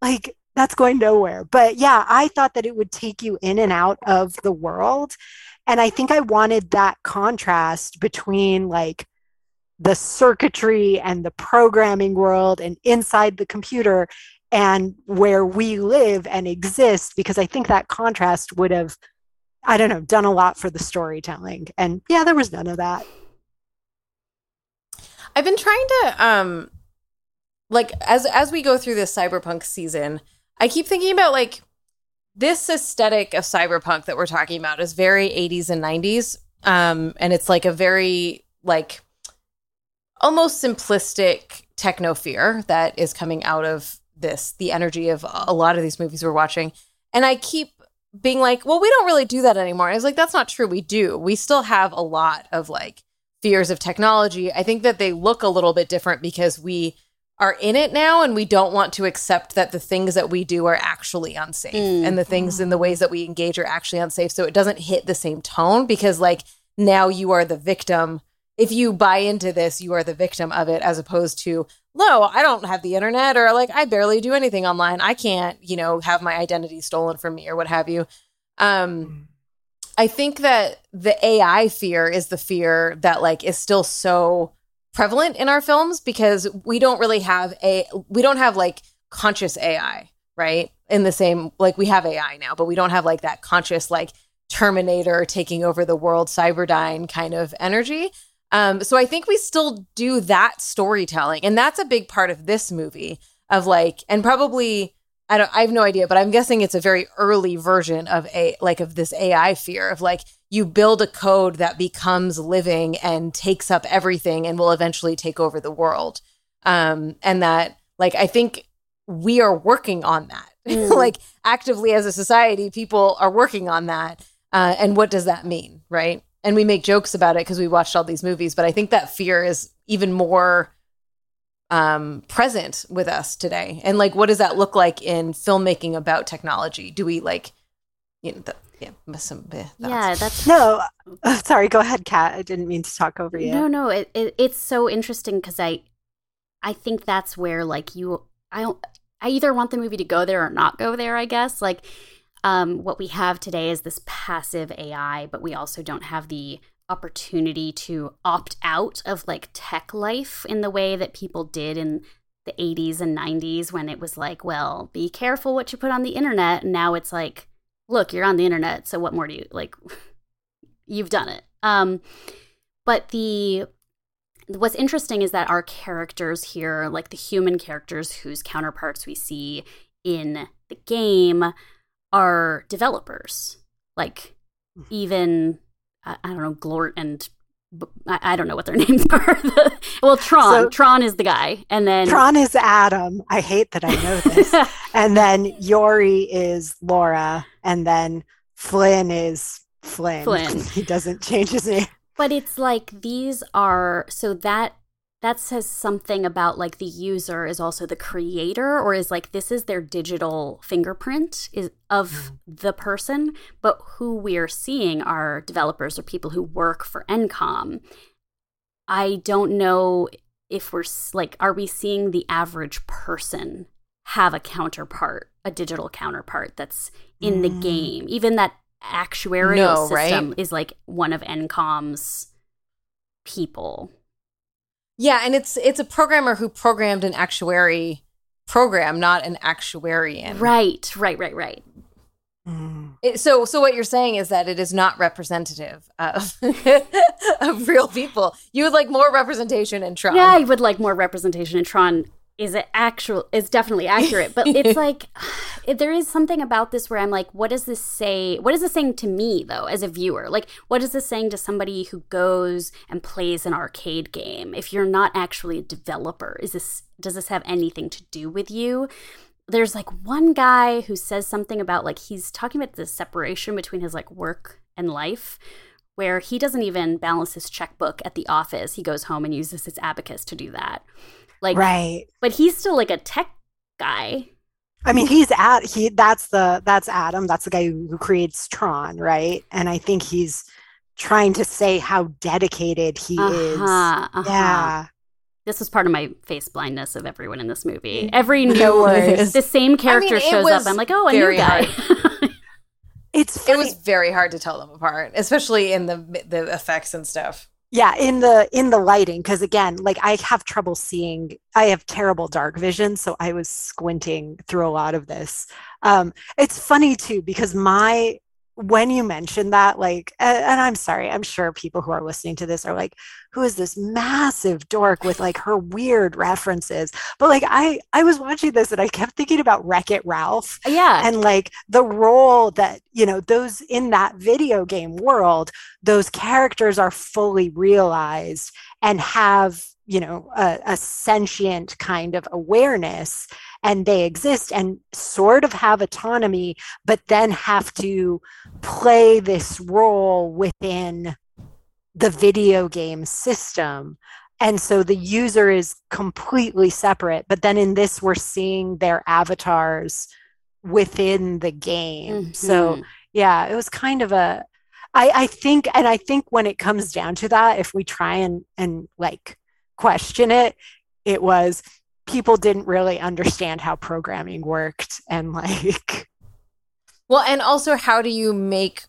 N: like that's going nowhere. But yeah, I thought that it would take you in and out of the world. And I think I wanted that contrast between like the circuitry and the programming world and inside the computer and where we live and exist, because I think that contrast would have, I don't know, done a lot for the storytelling. And yeah, there was none of that.
A: I've been trying to um like as as we go through this cyberpunk season, I keep thinking about like this aesthetic of cyberpunk that we're talking about is very 80s and 90s. Um and it's like a very like almost simplistic techno fear that is coming out of this, the energy of a lot of these movies we're watching. And I keep being like, well, we don't really do that anymore. I was like, that's not true. We do. We still have a lot of like fears of technology. I think that they look a little bit different because we are in it now and we don't want to accept that the things that we do are actually unsafe
B: Mm.
A: and the things and the ways that we engage are actually unsafe. So it doesn't hit the same tone because like now you are the victim. If you buy into this, you are the victim of it as opposed to, no, I don't have the internet or like I barely do anything online. I can't, you know, have my identity stolen from me or what have you. Um I think that the AI fear is the fear that like is still so prevalent in our films because we don't really have a we don't have like conscious AI, right? In the same like we have AI now, but we don't have like that conscious like Terminator taking over the world, Cyberdyne kind of energy. Um, so I think we still do that storytelling, and that's a big part of this movie. Of like, and probably I don't, I have no idea, but I'm guessing it's a very early version of a like of this AI fear of like you build a code that becomes living and takes up everything and will eventually take over the world. Um, and that like I think we are working on that.
B: Mm.
A: like actively as a society, people are working on that. Uh, and what does that mean, right? And we make jokes about it because we watched all these movies, but I think that fear is even more um, present with us today. And like, what does that look like in filmmaking about technology? Do we like, you know, the, yeah, some thoughts.
B: Yeah, that's
N: No, uh, sorry, go ahead, Kat. I didn't mean to talk over you.
B: No, no, it, it it's so interesting because I, I think that's where like you, I don't, I either want the movie to go there or not go there. I guess like, um, what we have today is this passive AI, but we also don't have the opportunity to opt out of like tech life in the way that people did in the 80s and 90s when it was like, well, be careful what you put on the internet. And now it's like, look, you're on the internet, so what more do you like? You've done it. Um, but the what's interesting is that our characters here, like the human characters whose counterparts we see in the game, are developers. Like hmm. even I, I don't know, Glort and I, I don't know what their names are. well, Tron.
N: So-
B: Tron is the guy, and then
N: Tron is Adam. I hate that I know this. and then Yori is Laura, and then Flynn is Flynn.
B: Flynn.
N: he doesn't change his name.
B: But it's like these are so that that says something about like the user is also the creator or is like this is their digital fingerprint is of mm. the person but who we're seeing are developers or people who work for encom i don't know if we're like are we seeing the average person have a counterpart a digital counterpart that's in mm. the game even that actuarial no, system right? is like one of encom's people
A: yeah, and it's it's a programmer who programmed an actuary program, not an actuarian.
B: Right, right, right, right.
A: Mm. It, so, so what you're saying is that it is not representative of of real people. You would like more representation in Tron.
B: Yeah, I would like more representation in Tron is it actual is definitely accurate but it's like there is something about this where i'm like what does this say what is this saying to me though as a viewer? Like what is this saying to somebody who goes and plays an arcade game? If you're not actually a developer is this does this have anything to do with you? There's like one guy who says something about like he's talking about the separation between his like work and life where he doesn't even balance his checkbook at the office. He goes home and uses his abacus to do that. Like
N: right.
B: But he's still like a tech guy.
N: I mean, he's at he. That's the that's Adam. That's the guy who, who creates Tron, right? And I think he's trying to say how dedicated he uh-huh, is. Uh-huh. Yeah.
B: This was part of my face blindness of everyone in this movie. Every new no the same character I mean, shows up. I'm like, oh, a new guy.
N: it's
A: funny. it was very hard to tell them apart, especially in the the effects and stuff
N: yeah in the in the lighting because again like i have trouble seeing i have terrible dark vision so i was squinting through a lot of this. Um it's funny too because my when you mentioned that, like, and I'm sorry, I'm sure people who are listening to this are like, who is this massive dork with like her weird references? But like, I I was watching this and I kept thinking about Wreck It Ralph, uh,
B: yeah,
N: and like the role that you know those in that video game world, those characters are fully realized and have you know a, a sentient kind of awareness and they exist and sort of have autonomy, but then have to play this role within the video game system. And so the user is completely separate. But then in this, we're seeing their avatars within the game. Mm-hmm. So, yeah, it was kind of a. I, I think, and I think when it comes down to that, if we try and and like question it, it was people didn't really understand how programming worked and like
A: well and also how do you make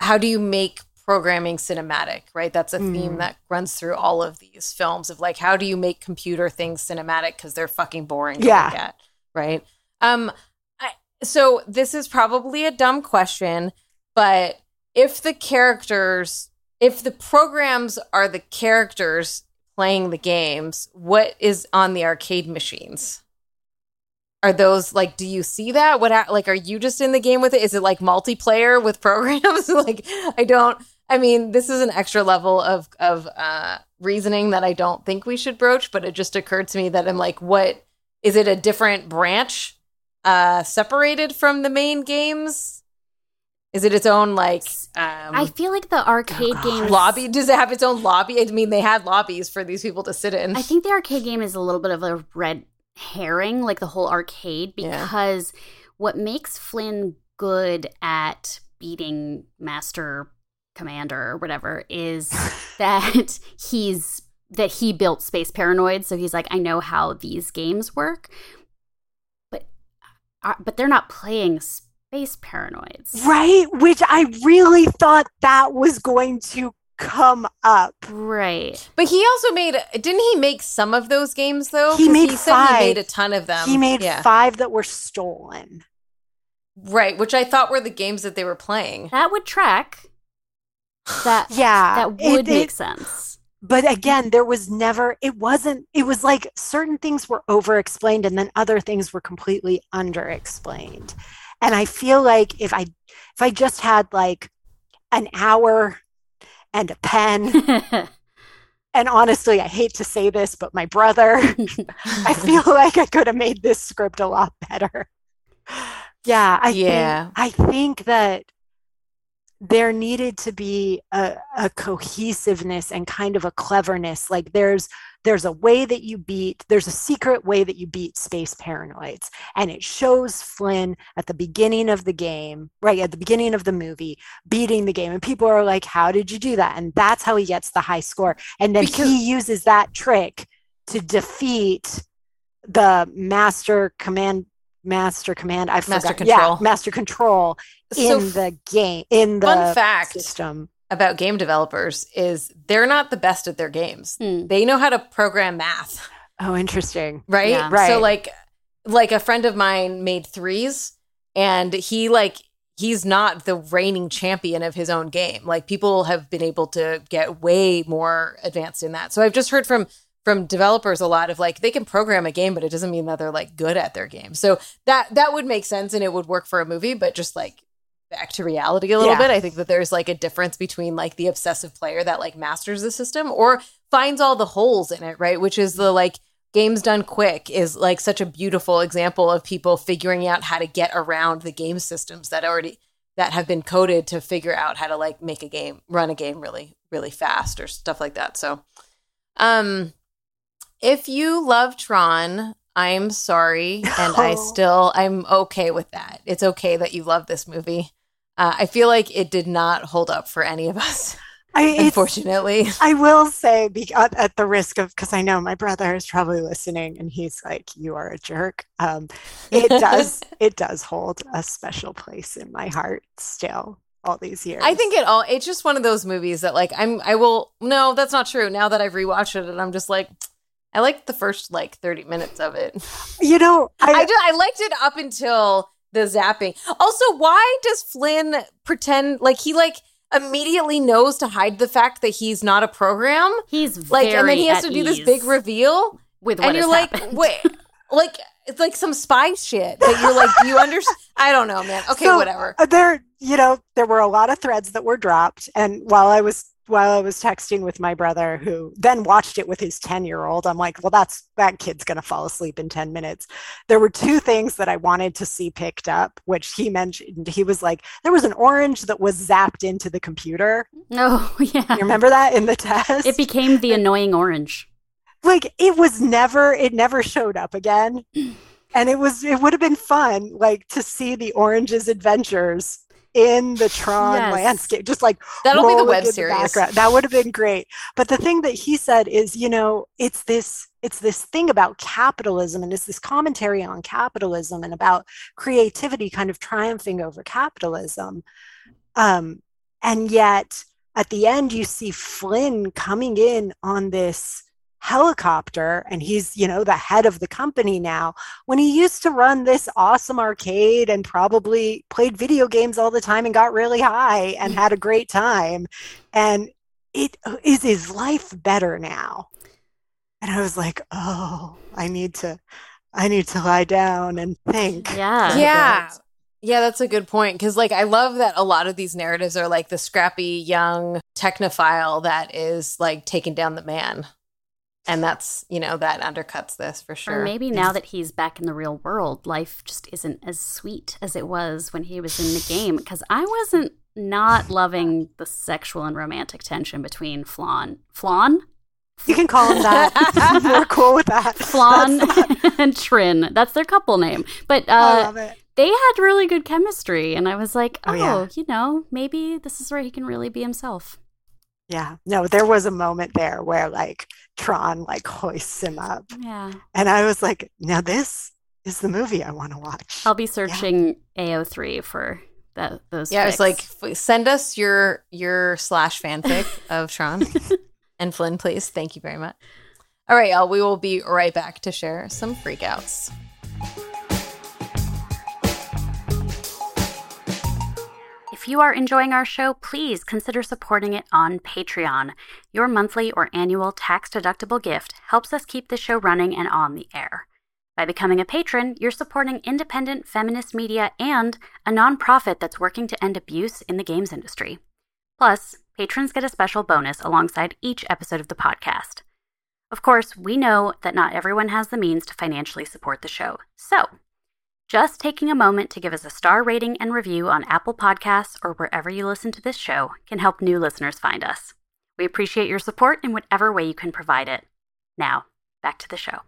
A: how do you make programming cinematic right that's a mm. theme that runs through all of these films of like how do you make computer things cinematic because they're fucking boring to yeah. look at right um I, so this is probably a dumb question but if the characters if the programs are the characters playing the games, what is on the arcade machines? Are those like do you see that? What like are you just in the game with it? Is it like multiplayer with programs? like I don't I mean, this is an extra level of of uh reasoning that I don't think we should broach, but it just occurred to me that I'm like, what is it a different branch uh separated from the main games? Is it its own like? Um,
B: I feel like the arcade oh game
A: lobby. Does it have its own lobby? I mean, they had lobbies for these people to sit in.
B: I think the arcade game is a little bit of a red herring, like the whole arcade, because yeah. what makes Flynn good at beating Master Commander or whatever is that he's that he built Space Paranoid. So he's like, I know how these games work, but uh, but they're not playing. Space space paranoids.
N: Right? Which I really thought that was going to come up.
B: Right.
A: But he also made didn't he make some of those games though?
N: He made he five.
A: he made a ton of them.
N: He made yeah. five that were stolen.
A: Right, which I thought were the games that they were playing.
B: That would track. That yeah, that would it, make it, sense.
N: But again, there was never it wasn't it was like certain things were over explained and then other things were completely under explained. And I feel like if I if I just had like an hour and a pen and honestly, I hate to say this, but my brother, I feel like I could have made this script a lot better. Yeah, I
A: yeah.
N: think I think that there needed to be a, a cohesiveness and kind of a cleverness. Like there's there's a way that you beat there's a secret way that you beat space paranoids. And it shows flynn at the beginning of the game right at the beginning of the movie beating the game. And people are like how did you do that? And that's how he gets the high score. And then because- he uses that trick to defeat the master command master command. I
A: master
N: forgot.
A: control.
N: Yeah master control in so the game in the
A: fun fact
N: system.
A: about game developers is they're not the best at their games.
B: Hmm.
A: they know how to program math.
N: Oh interesting.
A: Right?
B: Yeah.
N: Right.
A: so like like a friend of mine made threes and he like he's not the reigning champion of his own game. Like people have been able to get way more advanced in that. So i've just heard from from developers a lot of like they can program a game but it doesn't mean that they're like good at their game. So that that would make sense and it would work for a movie but just like back to reality a little
N: Yeah.
A: bit i think that there's like a difference between like the obsessive player that like masters the system or finds all the holes in it right? Which is the like games done quick is like such a beautiful example of people figuring out how to get around the game systems that already that have been coded to figure out how to like make a game run a game really really fast or stuff like that. So um if you love tron i'm sorry and i still i'm okay with that it's okay that you love this movie uh, i feel like it did not hold up for any of us
N: I,
A: unfortunately
N: I will say, be, at, at the risk of, because I know my brother is probably listening, and he's like, "You are a jerk." Um, it does, it does hold a special place in my heart still. All these years,
A: I think it all. It's just one of those movies that, like, I'm. I will. No, that's not true. Now that I've rewatched it, and I'm just like, I liked the first like 30 minutes of it.
N: you know, I,
A: I just, I liked it up until the zapping. Also, why does Flynn pretend like he like immediately knows to hide the fact that he's not a program?
B: He's
A: Like,
B: very
A: and then he has to do this big reveal,
B: with what
A: and you're like,
B: happened.
A: wait, like it's like some spy shit that you're like, do you understand? I don't know, man. Okay,
N: So,
A: whatever.
N: uh, there, you know, there were a lot of threads that were dropped, and while I was while I was texting with my brother, who then watched it with his ten year old, I'm like, well, that's that kid's gonna fall asleep in ten minutes. There were two things that I wanted to see picked up, which he mentioned. He was like, there was an orange that was zapped into the computer.
B: oh yeah
N: You remember that in the test?
B: it became the annoying orange
N: like it was never it never showed up again and it was it would have been fun like to see the orange's adventures in the tron
B: Yes.
N: landscape just like
A: That'll be the web
N: the
A: series.
N: background. that would have been great but the thing that he said is you know it's this it's this thing about capitalism and it's this commentary on capitalism and about creativity kind of triumphing over capitalism um and yet at the end you see flynn coming in on this helicopter and he's you know the head of the company now when he used to run this awesome arcade and probably played video games all the time and got really high and had a great time. And it uh, is his life better now? And i was like oh i need to i need to lie down and think.
B: Yeah.
A: yeah. yeah that's a good point because like i love that a lot of these narratives are like the scrappy young technophile that is like taking down the man and that's you know that undercuts this for sure
B: Or maybe now that he's back in the real world, life just isn't as sweet as it was when he was in the game. Because I wasn't not loving the sexual and romantic tension between Flan, Flan,
N: you can call him that we're cool with that
B: Flan,
N: That's-
B: and Trin. That's their couple name. But
N: i
B: uh,
N: love it
B: they had really good chemistry, and I was like, oh,
N: Oh, yeah.
B: you know, maybe this is where he can really be himself.
N: Yeah, no, there was a moment there where like Tron like hoists him up,
B: Yeah,
N: and I was like, now this is the movie I want to watch.
B: I'll be searching AO3 for that. Those.
A: yeah it's
B: fics.
A: like f- send us your your slash fanfic of tron and flynn please thank you very much all right y'all we will be right back to share some freakouts
B: you are enjoying our show, please consider supporting it on Patreon. Your monthly or annual tax deductible gift helps us keep the show running and on the air. By becoming a patron, you're supporting independent feminist media and a nonprofit that's working to end abuse in the games industry. Plus, patrons get a special bonus alongside each episode of the podcast. Of course, we know that not everyone has the means to financially support the show. So, Just taking a moment to give us a star rating and review on Apple Podcasts or wherever you listen to this show can help new listeners find us. We appreciate your support in whatever way you can provide it. Now, back to the show.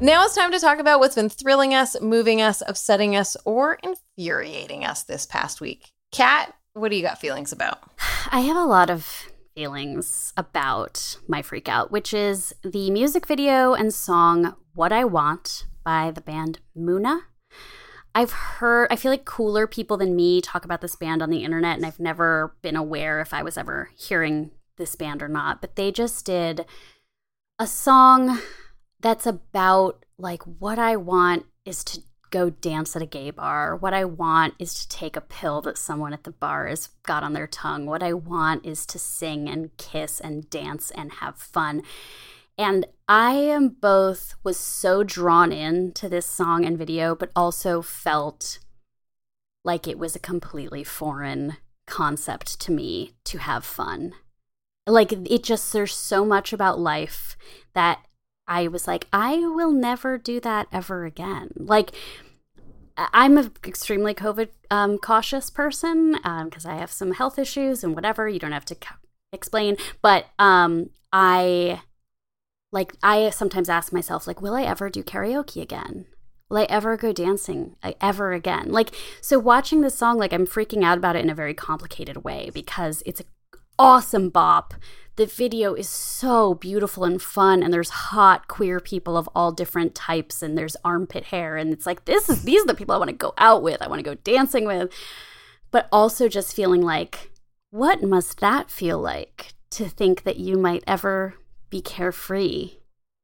A: Now it's time to talk about what's been thrilling us, moving us, upsetting us, or infuriating us this past week. Kat, what do you got feelings about?
B: I have a lot of feelings about my freak out, which is the music video and song What I Want by the band Muna. I've heard, I feel like cooler people than me talk about this band on the internet, and I've never been aware if I was ever hearing this band or not. But they just did a song that's about like what I want is to go dance at a gay bar. What I want is to take a pill that someone at the bar has got on their tongue. What I want is to sing and kiss and dance and have fun. And I am both was so drawn in to this song and video, but also felt like it was a completely foreign concept to me to have fun. Like it just there's so much about life that I was like, I will never do that ever again. Like, I'm an extremely COVID um, cautious person because um, I have some health issues and whatever. You don't have to explain, but um, I like I sometimes ask myself, like, will I ever do karaoke again? Will I ever go dancing ever again? Like, so watching this song, like, I'm freaking out about it in a very complicated way because it's an awesome bop the video is so beautiful and fun and there's hot queer people of all different types and there's armpit hair and it's like this is these are the people I want to go out with. I want to go dancing with. But also just feeling like what must that feel like to think that you might ever be carefree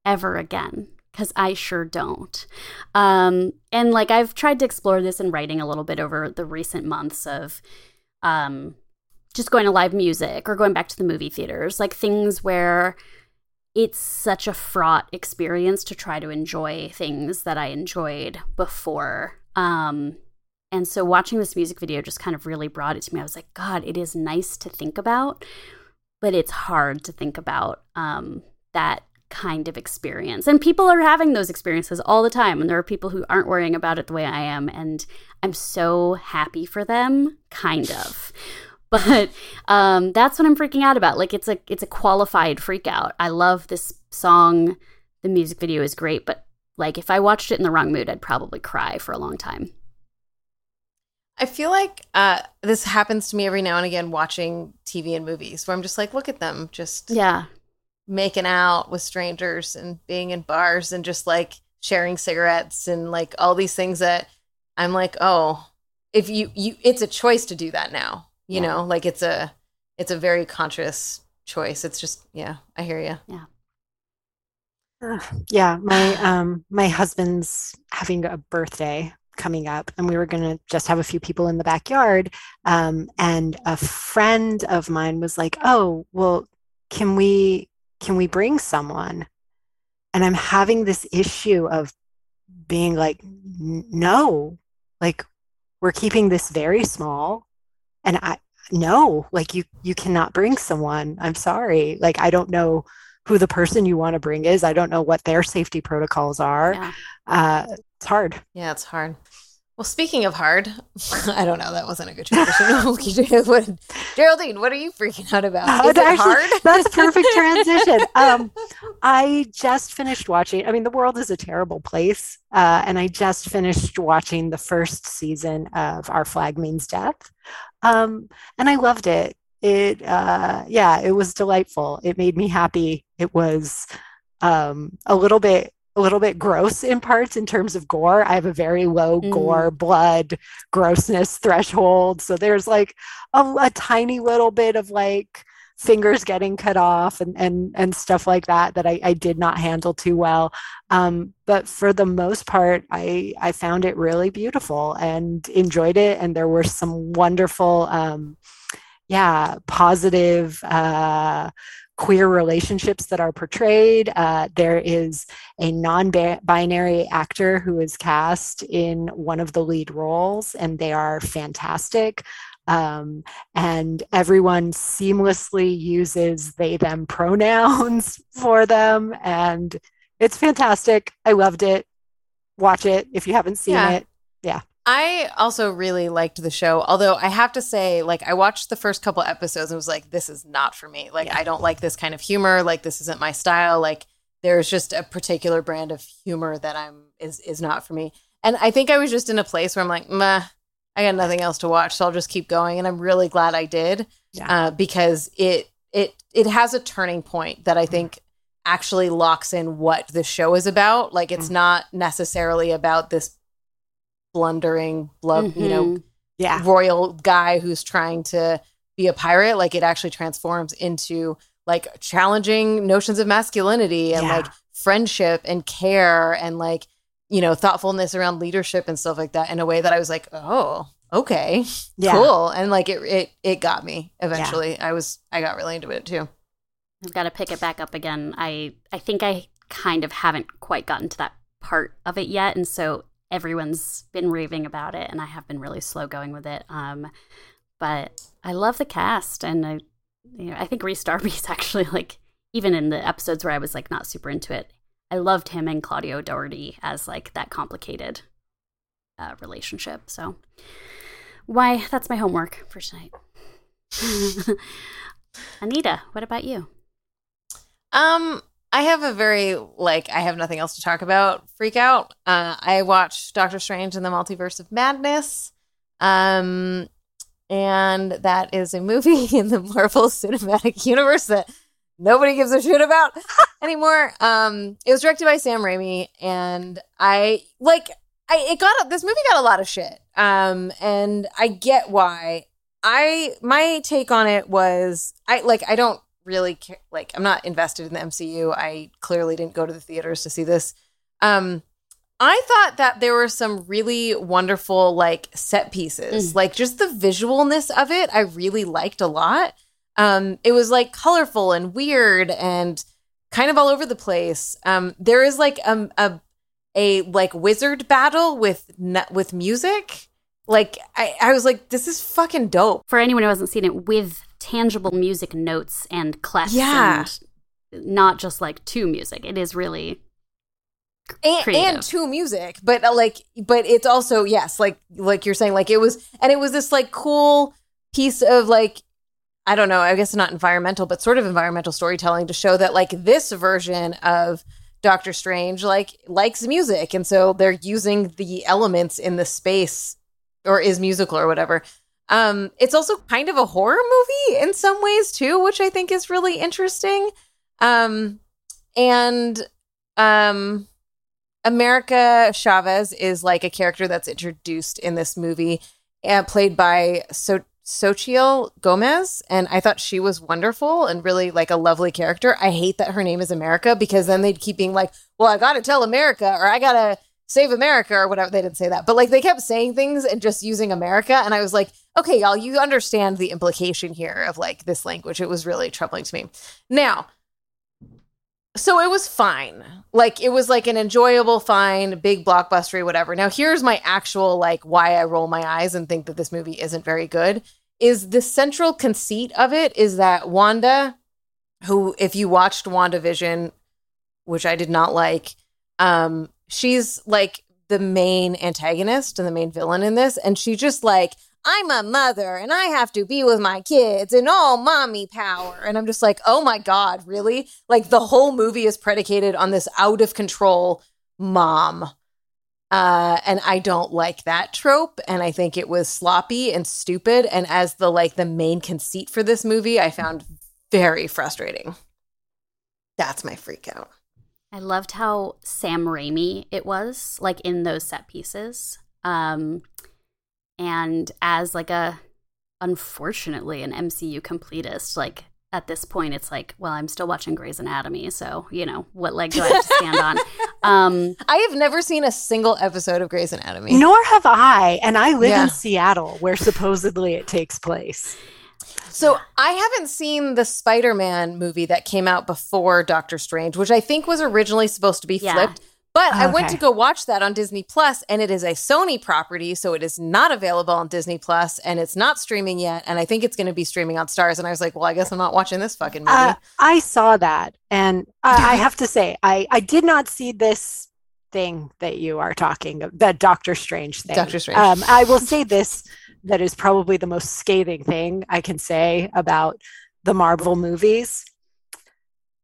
B: ever again? Because I sure don't. Um, and like I've tried to explore this in writing a little bit over the recent months of um, just going to live music or going back to the movie theaters, like things where it's such a fraught experience to try to enjoy things that I enjoyed before. Um, and so watching this music video just kind of really brought it to me. I was like, God, it is nice to think about, but it's hard to think about um, that kind of experience. And people are having those experiences all the time. And there are people who aren't worrying about it the way I am. And I'm so happy for them, kind of but um, that's what I'm freaking out about. Like it's a it's a qualified freak out. I love this song. The music video is great, but like if I watched it in the wrong mood, I'd probably cry for a long time.
A: I feel like uh, this happens to me every now and again watching TV and movies where I'm just like, look at them, just
B: yeah,
A: making out with strangers and being in bars and just like sharing cigarettes and like all these things that I'm like, oh, if you you, it's a choice to do that now you yeah. know like it's a it's a very conscious choice. It's just yeah i hear you
B: yeah.
N: Uh, yeah my um my husband's having a birthday coming up and we were going to just have a few people in the backyard um, and a friend of mine was like oh well can we can we bring someone? And i'm having this issue of being like no. Like we're keeping this very small and i no like you you cannot bring someone. I'm sorry. Like i don't know who the person you want to bring is. I don't know what their safety protocols are. Yeah. uh, it's hard.
A: Yeah it's hard well speaking of hard i don't know that wasn't a good transition geraldine what are you freaking out about uh, is it actually, hard
N: that's a perfect transition um, i just finished watching i mean the world is a terrible place uh, and i just finished watching the first season of our flag means death um, and I loved it. It, uh, yeah, it was delightful. It made me happy. It was um, a little bit a little bit gross in parts in terms of gore. I have a very low mm. gore, blood, grossness threshold. So there's like a, a, tiny little bit of like fingers getting cut off and and and stuff like that that I, I did not handle too well. Um, but for the most part, I I found it really beautiful and enjoyed it. And there were some wonderful, um, yeah, positive. Uh, queer relationships that are portrayed. Uh, there is a non binary actor who is cast in one of the lead roles, and they are fantastic. Um, and everyone seamlessly uses they them pronouns for them. And it's fantastic. I loved it. Watch it if you haven't seen
A: Yeah.
N: it. Yeah.
A: I also really liked the show, although I have to say, like, I watched the first couple episodes and was like, this is not for me. Like, I don't like this kind of humor. Like, this isn't my style. Like, there's just a particular brand of humor that I'm is is not for me. And I think I was just in a place where I'm like, meh, I got nothing else to watch, so I'll just keep going. And I'm really glad I did,
N: Yeah.
A: uh, because it it it has a turning point that I think actually locks in what the show is about. Like, it's not necessarily about this blundering, blood, you know,
N: Mhm. Yeah.
A: royal guy who's trying to be a pirate. Like, it actually transforms into like challenging notions of masculinity and
N: Yeah.
A: like friendship and care and like you know thoughtfulness around leadership and stuff like that in a way that I was like, oh, okay,
N: Yeah.
A: cool, and like it it it got me eventually. I was I got really into it too.
B: I've got to pick it back up again. I I think I kind of haven't quite gotten to that part of it yet, and so everyone's been raving about it, and I have been really slow going with it. Um, but I love the cast, and I, you know, I think Rhys Darby's actually like even in the episodes where I was like not super into it, I loved him and Claudio Doherty as like that complicated uh, relationship. So why that's my homework for tonight. Anita, what about you?
A: Um, I have a very like I have nothing else to talk about. Freak out. Uh, I watched Doctor Strange and the Multiverse of Madness. Um, and that is a movie in the Marvel Cinematic Universe that nobody gives a shit about anymore. Um, it was directed by Sam Raimi, and I like I it got this movie got a lot of shit. Um, and I get why. I my take on it was I like I don't really care like I'm not invested in the MCU. I clearly didn't go to the theaters to see this. Um I thought that there were some really wonderful like set pieces. Like just the visualness of it I really liked a lot. Um it was like colorful and weird and kind of all over the place. Um there is like um a a like wizard battle with with music. Like I, I was like, this is fucking dope.
B: For anyone who hasn't seen it, with tangible music notes and clefs,
A: Yeah.
B: and not just like to music. It is really
A: and, and to music but uh, like but it's also yes like like you're saying like it was and it was this like cool piece of like i don't know i guess not environmental but sort of environmental storytelling to show that like this version of doctor strange like likes music and so they're using the elements in the space or is musical or whatever um it's also kind of a horror movie in some ways too which i think is really interesting um and um America Chavez is like a character that's introduced in this movie, uh, played by so- Xochitl Gomez, and I thought she was wonderful and really like a lovely character. I hate that her name is America because then they'd keep being like, "Well, I got to tell America," or "I got to save America," or whatever. They didn't say that, but like they kept saying things and just using America, and I was like, "Okay, y'all, you understand the implication here of like this language." It was really troubling to me. Now, so it was fine. Like it was like an enjoyable, fine, big blockbustery, whatever. Now here's my actual like why I roll my eyes and think that this movie isn't very good. Is the central conceit of it is that Wanda, who if you watched WandaVision, which I did not like, um, she's like the main antagonist and the main villain in this, and she just like I'm a mother and I have to be with my kids and all mommy power. And I'm just like, oh my God, really? Like the whole movie is predicated on this out of control mom. Uh, and I don't like that trope. And I think it was sloppy and stupid. And as the like the main conceit for this movie, I found very frustrating. That's my freak out.
B: I loved how Sam Raimi it was, like in those set pieces. Um, and as like a, unfortunately, an MCU completist, like at this point, it's like, well, I'm still watching Grey's Anatomy, so you know, what leg do I have to stand on? Um,
A: I have never seen a single episode of Grey's Anatomy.
N: Nor have I. And I live
A: Yeah.
N: in Seattle, where supposedly it takes place.
A: So I haven't seen the Spider-Man movie that came out before Doctor Strange, which I think was originally supposed to be
B: Yeah.
A: flipped. But I went to go watch that on Disney Plus, and it is a Sony property, so it is not available on Disney Plus, and it's not streaming yet. And I think it's going to be streaming on Starz. And I was like, well, I guess I'm not watching this fucking movie.
N: Uh, I saw that, and I, I have to say, I I did not see this thing that you are talking of, the Doctor Strange thing.
A: Doctor Strange.
N: Um, I will say this: that is probably the most scathing thing I can say about the Marvel movies.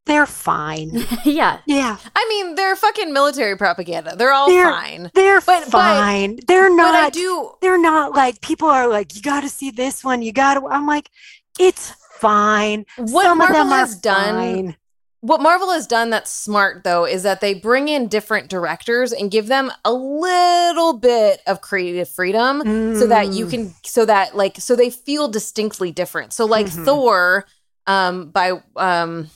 N: They're fine.
B: yeah.
N: Yeah.
A: I mean, they're fucking military propaganda. They're all
N: They're-
A: fine.
N: They're
A: But- but-
N: fine. they're not.
A: But I do.
N: They're not like people are like, you got to see this one. You got to. I'm like, it's fine.
A: What
N: Some
A: Marvel
N: of them
A: has done
N: fine.
A: What Marvel has done that's smart though is that they bring in different directors and give them a little bit of creative freedom so that you
N: Mm.
A: can so that like so they feel distinctly different. So like
N: Mhm.
A: Thor um by um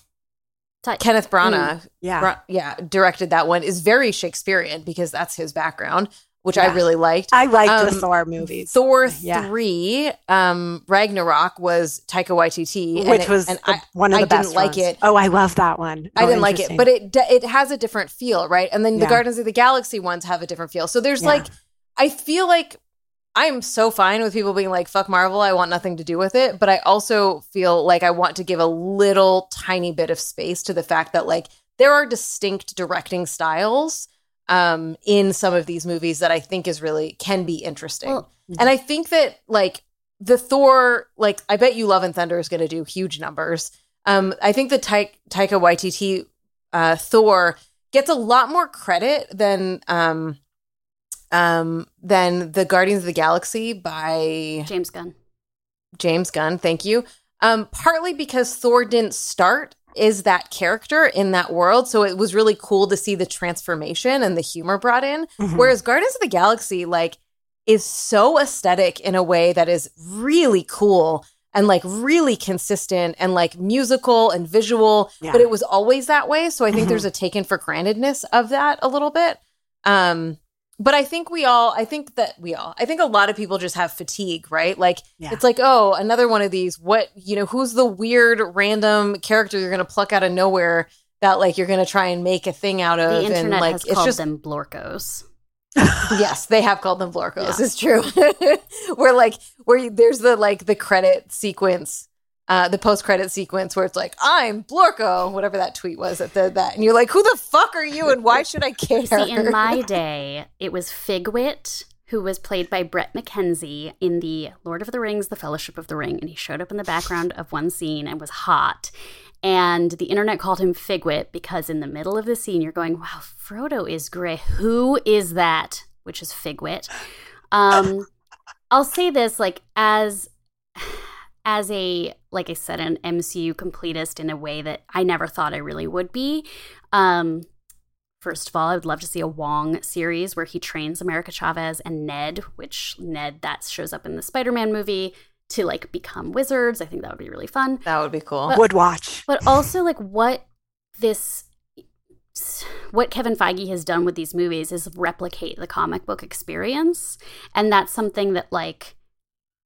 A: Kenneth Branagh
N: Mm, yeah.
A: Bra- yeah directed that one is very Shakespearean because that's his background which I really liked.
N: I like the
A: Um,
N: Thor movies.
A: Thor
N: Yeah.
A: three, um, Ragnarok was Taika Waititi, and
N: which
A: it-
N: was
A: and
N: the-
A: I,
N: one of the
A: I
N: best
A: didn't like
N: ones.
A: it.
N: Oh, I love that one.
A: I
N: Oh,
A: didn't like it, but it it has a different feel, right? And then the
N: Yeah.
A: Guardians of the Galaxy ones have a different feel. So there's
N: Yeah.
A: like, I feel like I'm so fine with people being like, "Fuck Marvel," I want nothing to do with it. But I also feel like I want to give a little tiny bit of space to the fact that like there are distinct directing styles um in some of these movies that I think is really can be interesting.
B: Well,
A: and I think that like the Thor, like I bet you Love and Thunder is going to do huge numbers. Um, I think the Ta- Taika Waititi uh, Thor gets a lot more credit than um, um, than the Guardians of the Galaxy by
B: James Gunn.
A: James Gunn. Thank you. Um, partly because Thor didn't start is that character in that world, so it was really cool to see the transformation and the humor brought in.
N: Mhm.
A: Whereas Guardians of the Galaxy, like, is so aesthetic in a way that is really cool and like really consistent and like musical and visual,
N: Yeah.
A: but it was always that way. So I think
N: Mhm.
A: there's a taken for grantedness of that a little bit. Um, but I think we all, I think that we all, I think a lot of people just have fatigue, right? Like,
N: Yeah.
A: it's like, oh, another one of these. What, you know, who's the weird random character you're going to pluck out of nowhere that like you're going to try and make a thing out of?
B: The
A: and
B: internet
A: like,
B: has
A: it's
B: called
A: just,
B: them Blorkos.
A: yes, they have called them Blorkos.
B: Yeah.
A: It's true. where like, where there's the like the credit sequence. Uh, the post credit sequence where it's like I'm Blorko, whatever that tweet was at the that, and you're like, who the fuck are you, and why should I care?
B: See, in my day, it was Figwit, who was played by Bret McKenzie in the Lord of the Rings, The Fellowship of the Ring, and he showed up in the background of one scene and was hot. And the internet called him Figwit because in the middle of the scene, you're going, wow, Frodo is gray. Who is that? Which is Figwit. Um, I'll say this like as as a like I said an MCU completist in a way that I never thought I really would be. Um first of all, I would love to see a Wong series where he trains America Chavez and Ned, which Ned that shows up in the Spider-Man movie to like become wizards. I think that would be really fun.
A: that would be cool.
B: But-
N: Would watch.
B: But also like what this what Kevin Feige has done with these movies is replicate the comic book experience. And that's something that like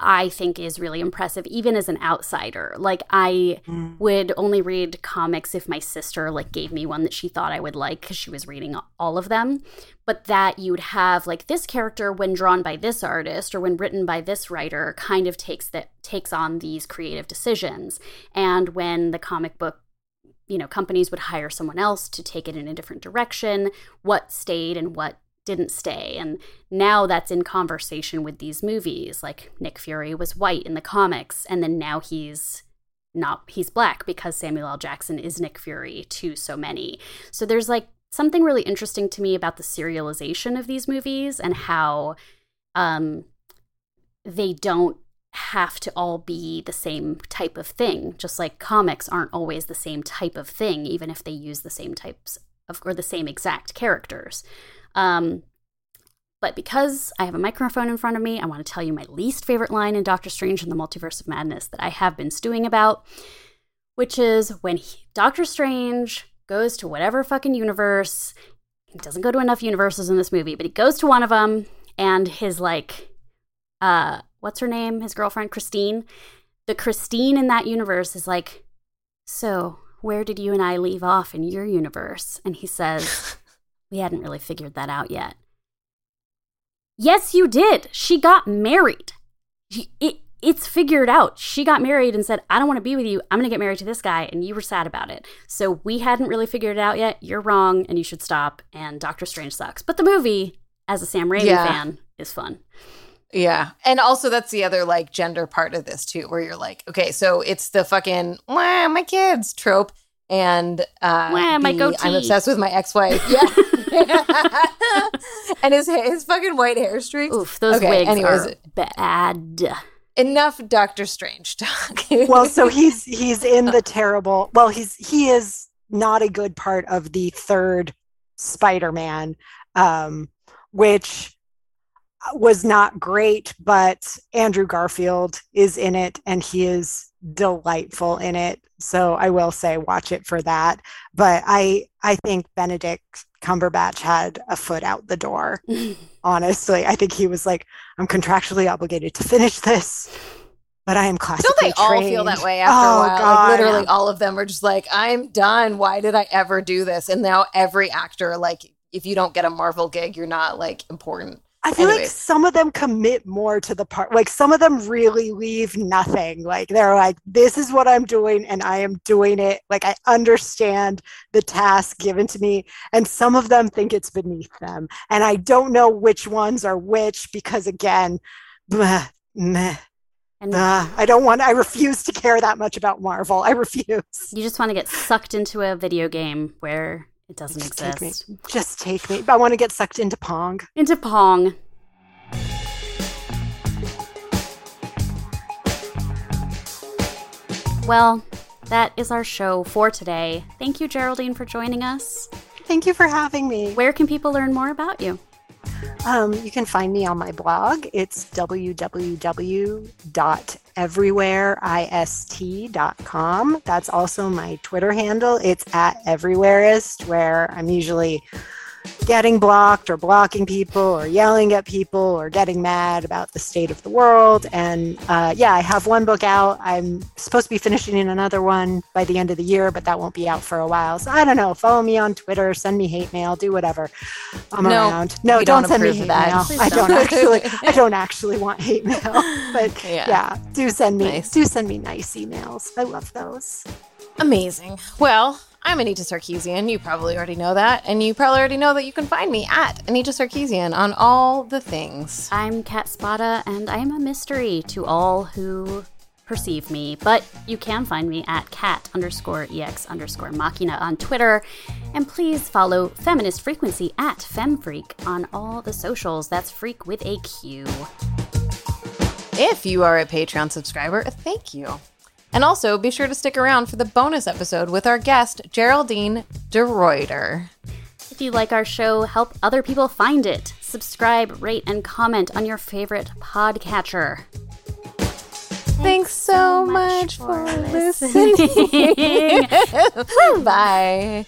B: I think is really impressive even as an outsider. Like I
N: Mm.
B: would only read comics if my sister like gave me one that she thought I would like cuz she was reading all of them. But that you'd have like this character when drawn by this artist or when written by this writer kind of takes that takes on these creative decisions. And when the comic book you know companies would hire someone else to take it in a different direction what stayed and what didn't stay. And now that's in conversation with these movies. Like nick fury was white in the comics and then now he's not he's black because samuel l. Jackson is nick fury to so many. So there's like something really interesting to me about the serialization of these movies and how um they don't have to all be the same type of thing. Just like comics aren't always the same type of thing even if they use the same types of or the same exact characters um but because I have a microphone in front of me, I want to tell you my least favorite line in Doctor Strange and the Multiverse of Madness that I have been stewing about, which is when he, Doctor Strange goes to whatever fucking universe. He doesn't go to enough universes in this movie, but he goes to one of them, and his like, uh, what's her name? His girlfriend Christine. The Christine in that universe is like, so where did you and I leave off in your universe? And he says, we hadn't really figured that out yet. Yes, you did. She got married. She, it, it's figured out. She got married and said, I don't want to be with you. I'm going to get married to this guy. And you were sad about it. So we hadn't really figured it out yet. You're wrong and you should stop. And Doctor Strange sucks. But the movie, as a Sam Raimi
A: Yeah.
B: fan, is fun.
A: Yeah. And also that's the other like gender part of this too, where you're like, okay, so it's the fucking my kids trope. And uh
B: Wah, my
A: the. I'm obsessed with my ex-wife. Yeah. and his his fucking white hair streaks.
B: Oof, those
A: Okay,
B: wigs
A: anyways.
B: are bad.
A: Enough Doctor Strange talk.
N: well, so he's he's in the terrible. Well, he's he is not a good part of the third Spider-Man, um, which was not great. But Andrew Garfield is in it, and he is delightful in it. So I will say, watch it for that. But I I think Benedict Cumberbatch had a foot out the door. Honestly, I think he was like, I'm contractually obligated to finish this. But I am
A: Don't
N: classically
A: they all feel that way after
N: oh,
A: a while?
N: God.
A: Like literally all of them are just like, I'm done. Why did I ever do this? And now every actor, like, if you don't get a Marvel gig, you're not like important.
N: I feel like some of them commit more to the part. Like some of them really leave nothing. Like they're like, this is what I'm doing and I am doing it. Like I understand the task given to me. And some of them think it's beneath them. And I don't know which ones are which because again, blah, meh.
B: And
N: blah. I don't want, I refuse to care that much about Marvel. I refuse.
B: you just want to get sucked into a video game where it doesn't
N: Just take
B: exist.
N: Just take me. I want to get sucked into Pong.
B: Into Pong. Well, that is our show for today. Thank you, Geraldine, for joining us.
N: Thank you for having me.
B: Where can people learn more about you?
N: Um, you can find me on my blog. It's www.everywhereist.com. That's also my Twitter handle. It's at everywhereist, where I'm usually getting blocked or blocking people or yelling at people or getting mad about the state of the world. And uh, yeah, I have one book out. I'm supposed to be finishing in another one by the end of the year, but that won't be out for a while. So I don't know. Follow me on Twitter, send me hate mail, do whatever. I'm
A: No,
N: around. No, don't,
A: don't
N: send me hate
A: that.
N: mail.
A: Please
N: I
A: don't.
N: don't actually. I don't actually want hate mail, but
A: Yeah.
N: yeah, do send me.
A: Nice.
N: Do send me nice emails. I love those.
A: Amazing. Well, I'm Anita Sarkeesian. You probably already know that. And you probably already know that you can find me at Anita Sarkeesian on all the things.
B: I'm Kat Spada, and I am a mystery to all who perceive me. But you can find me at cat underscore ex underscore machina on Twitter. And please follow Feminist Frequency at FemFreak on all the socials. That's freak with a Q.
A: If you are a Patreon subscriber, thank you. And also be sure to stick around for the bonus episode with our guest, Geraldine DeRuiter.
B: If you like our show, help other people find it. Subscribe, rate, and comment on your favorite podcatcher.
A: Thanks so much for listening. Bye.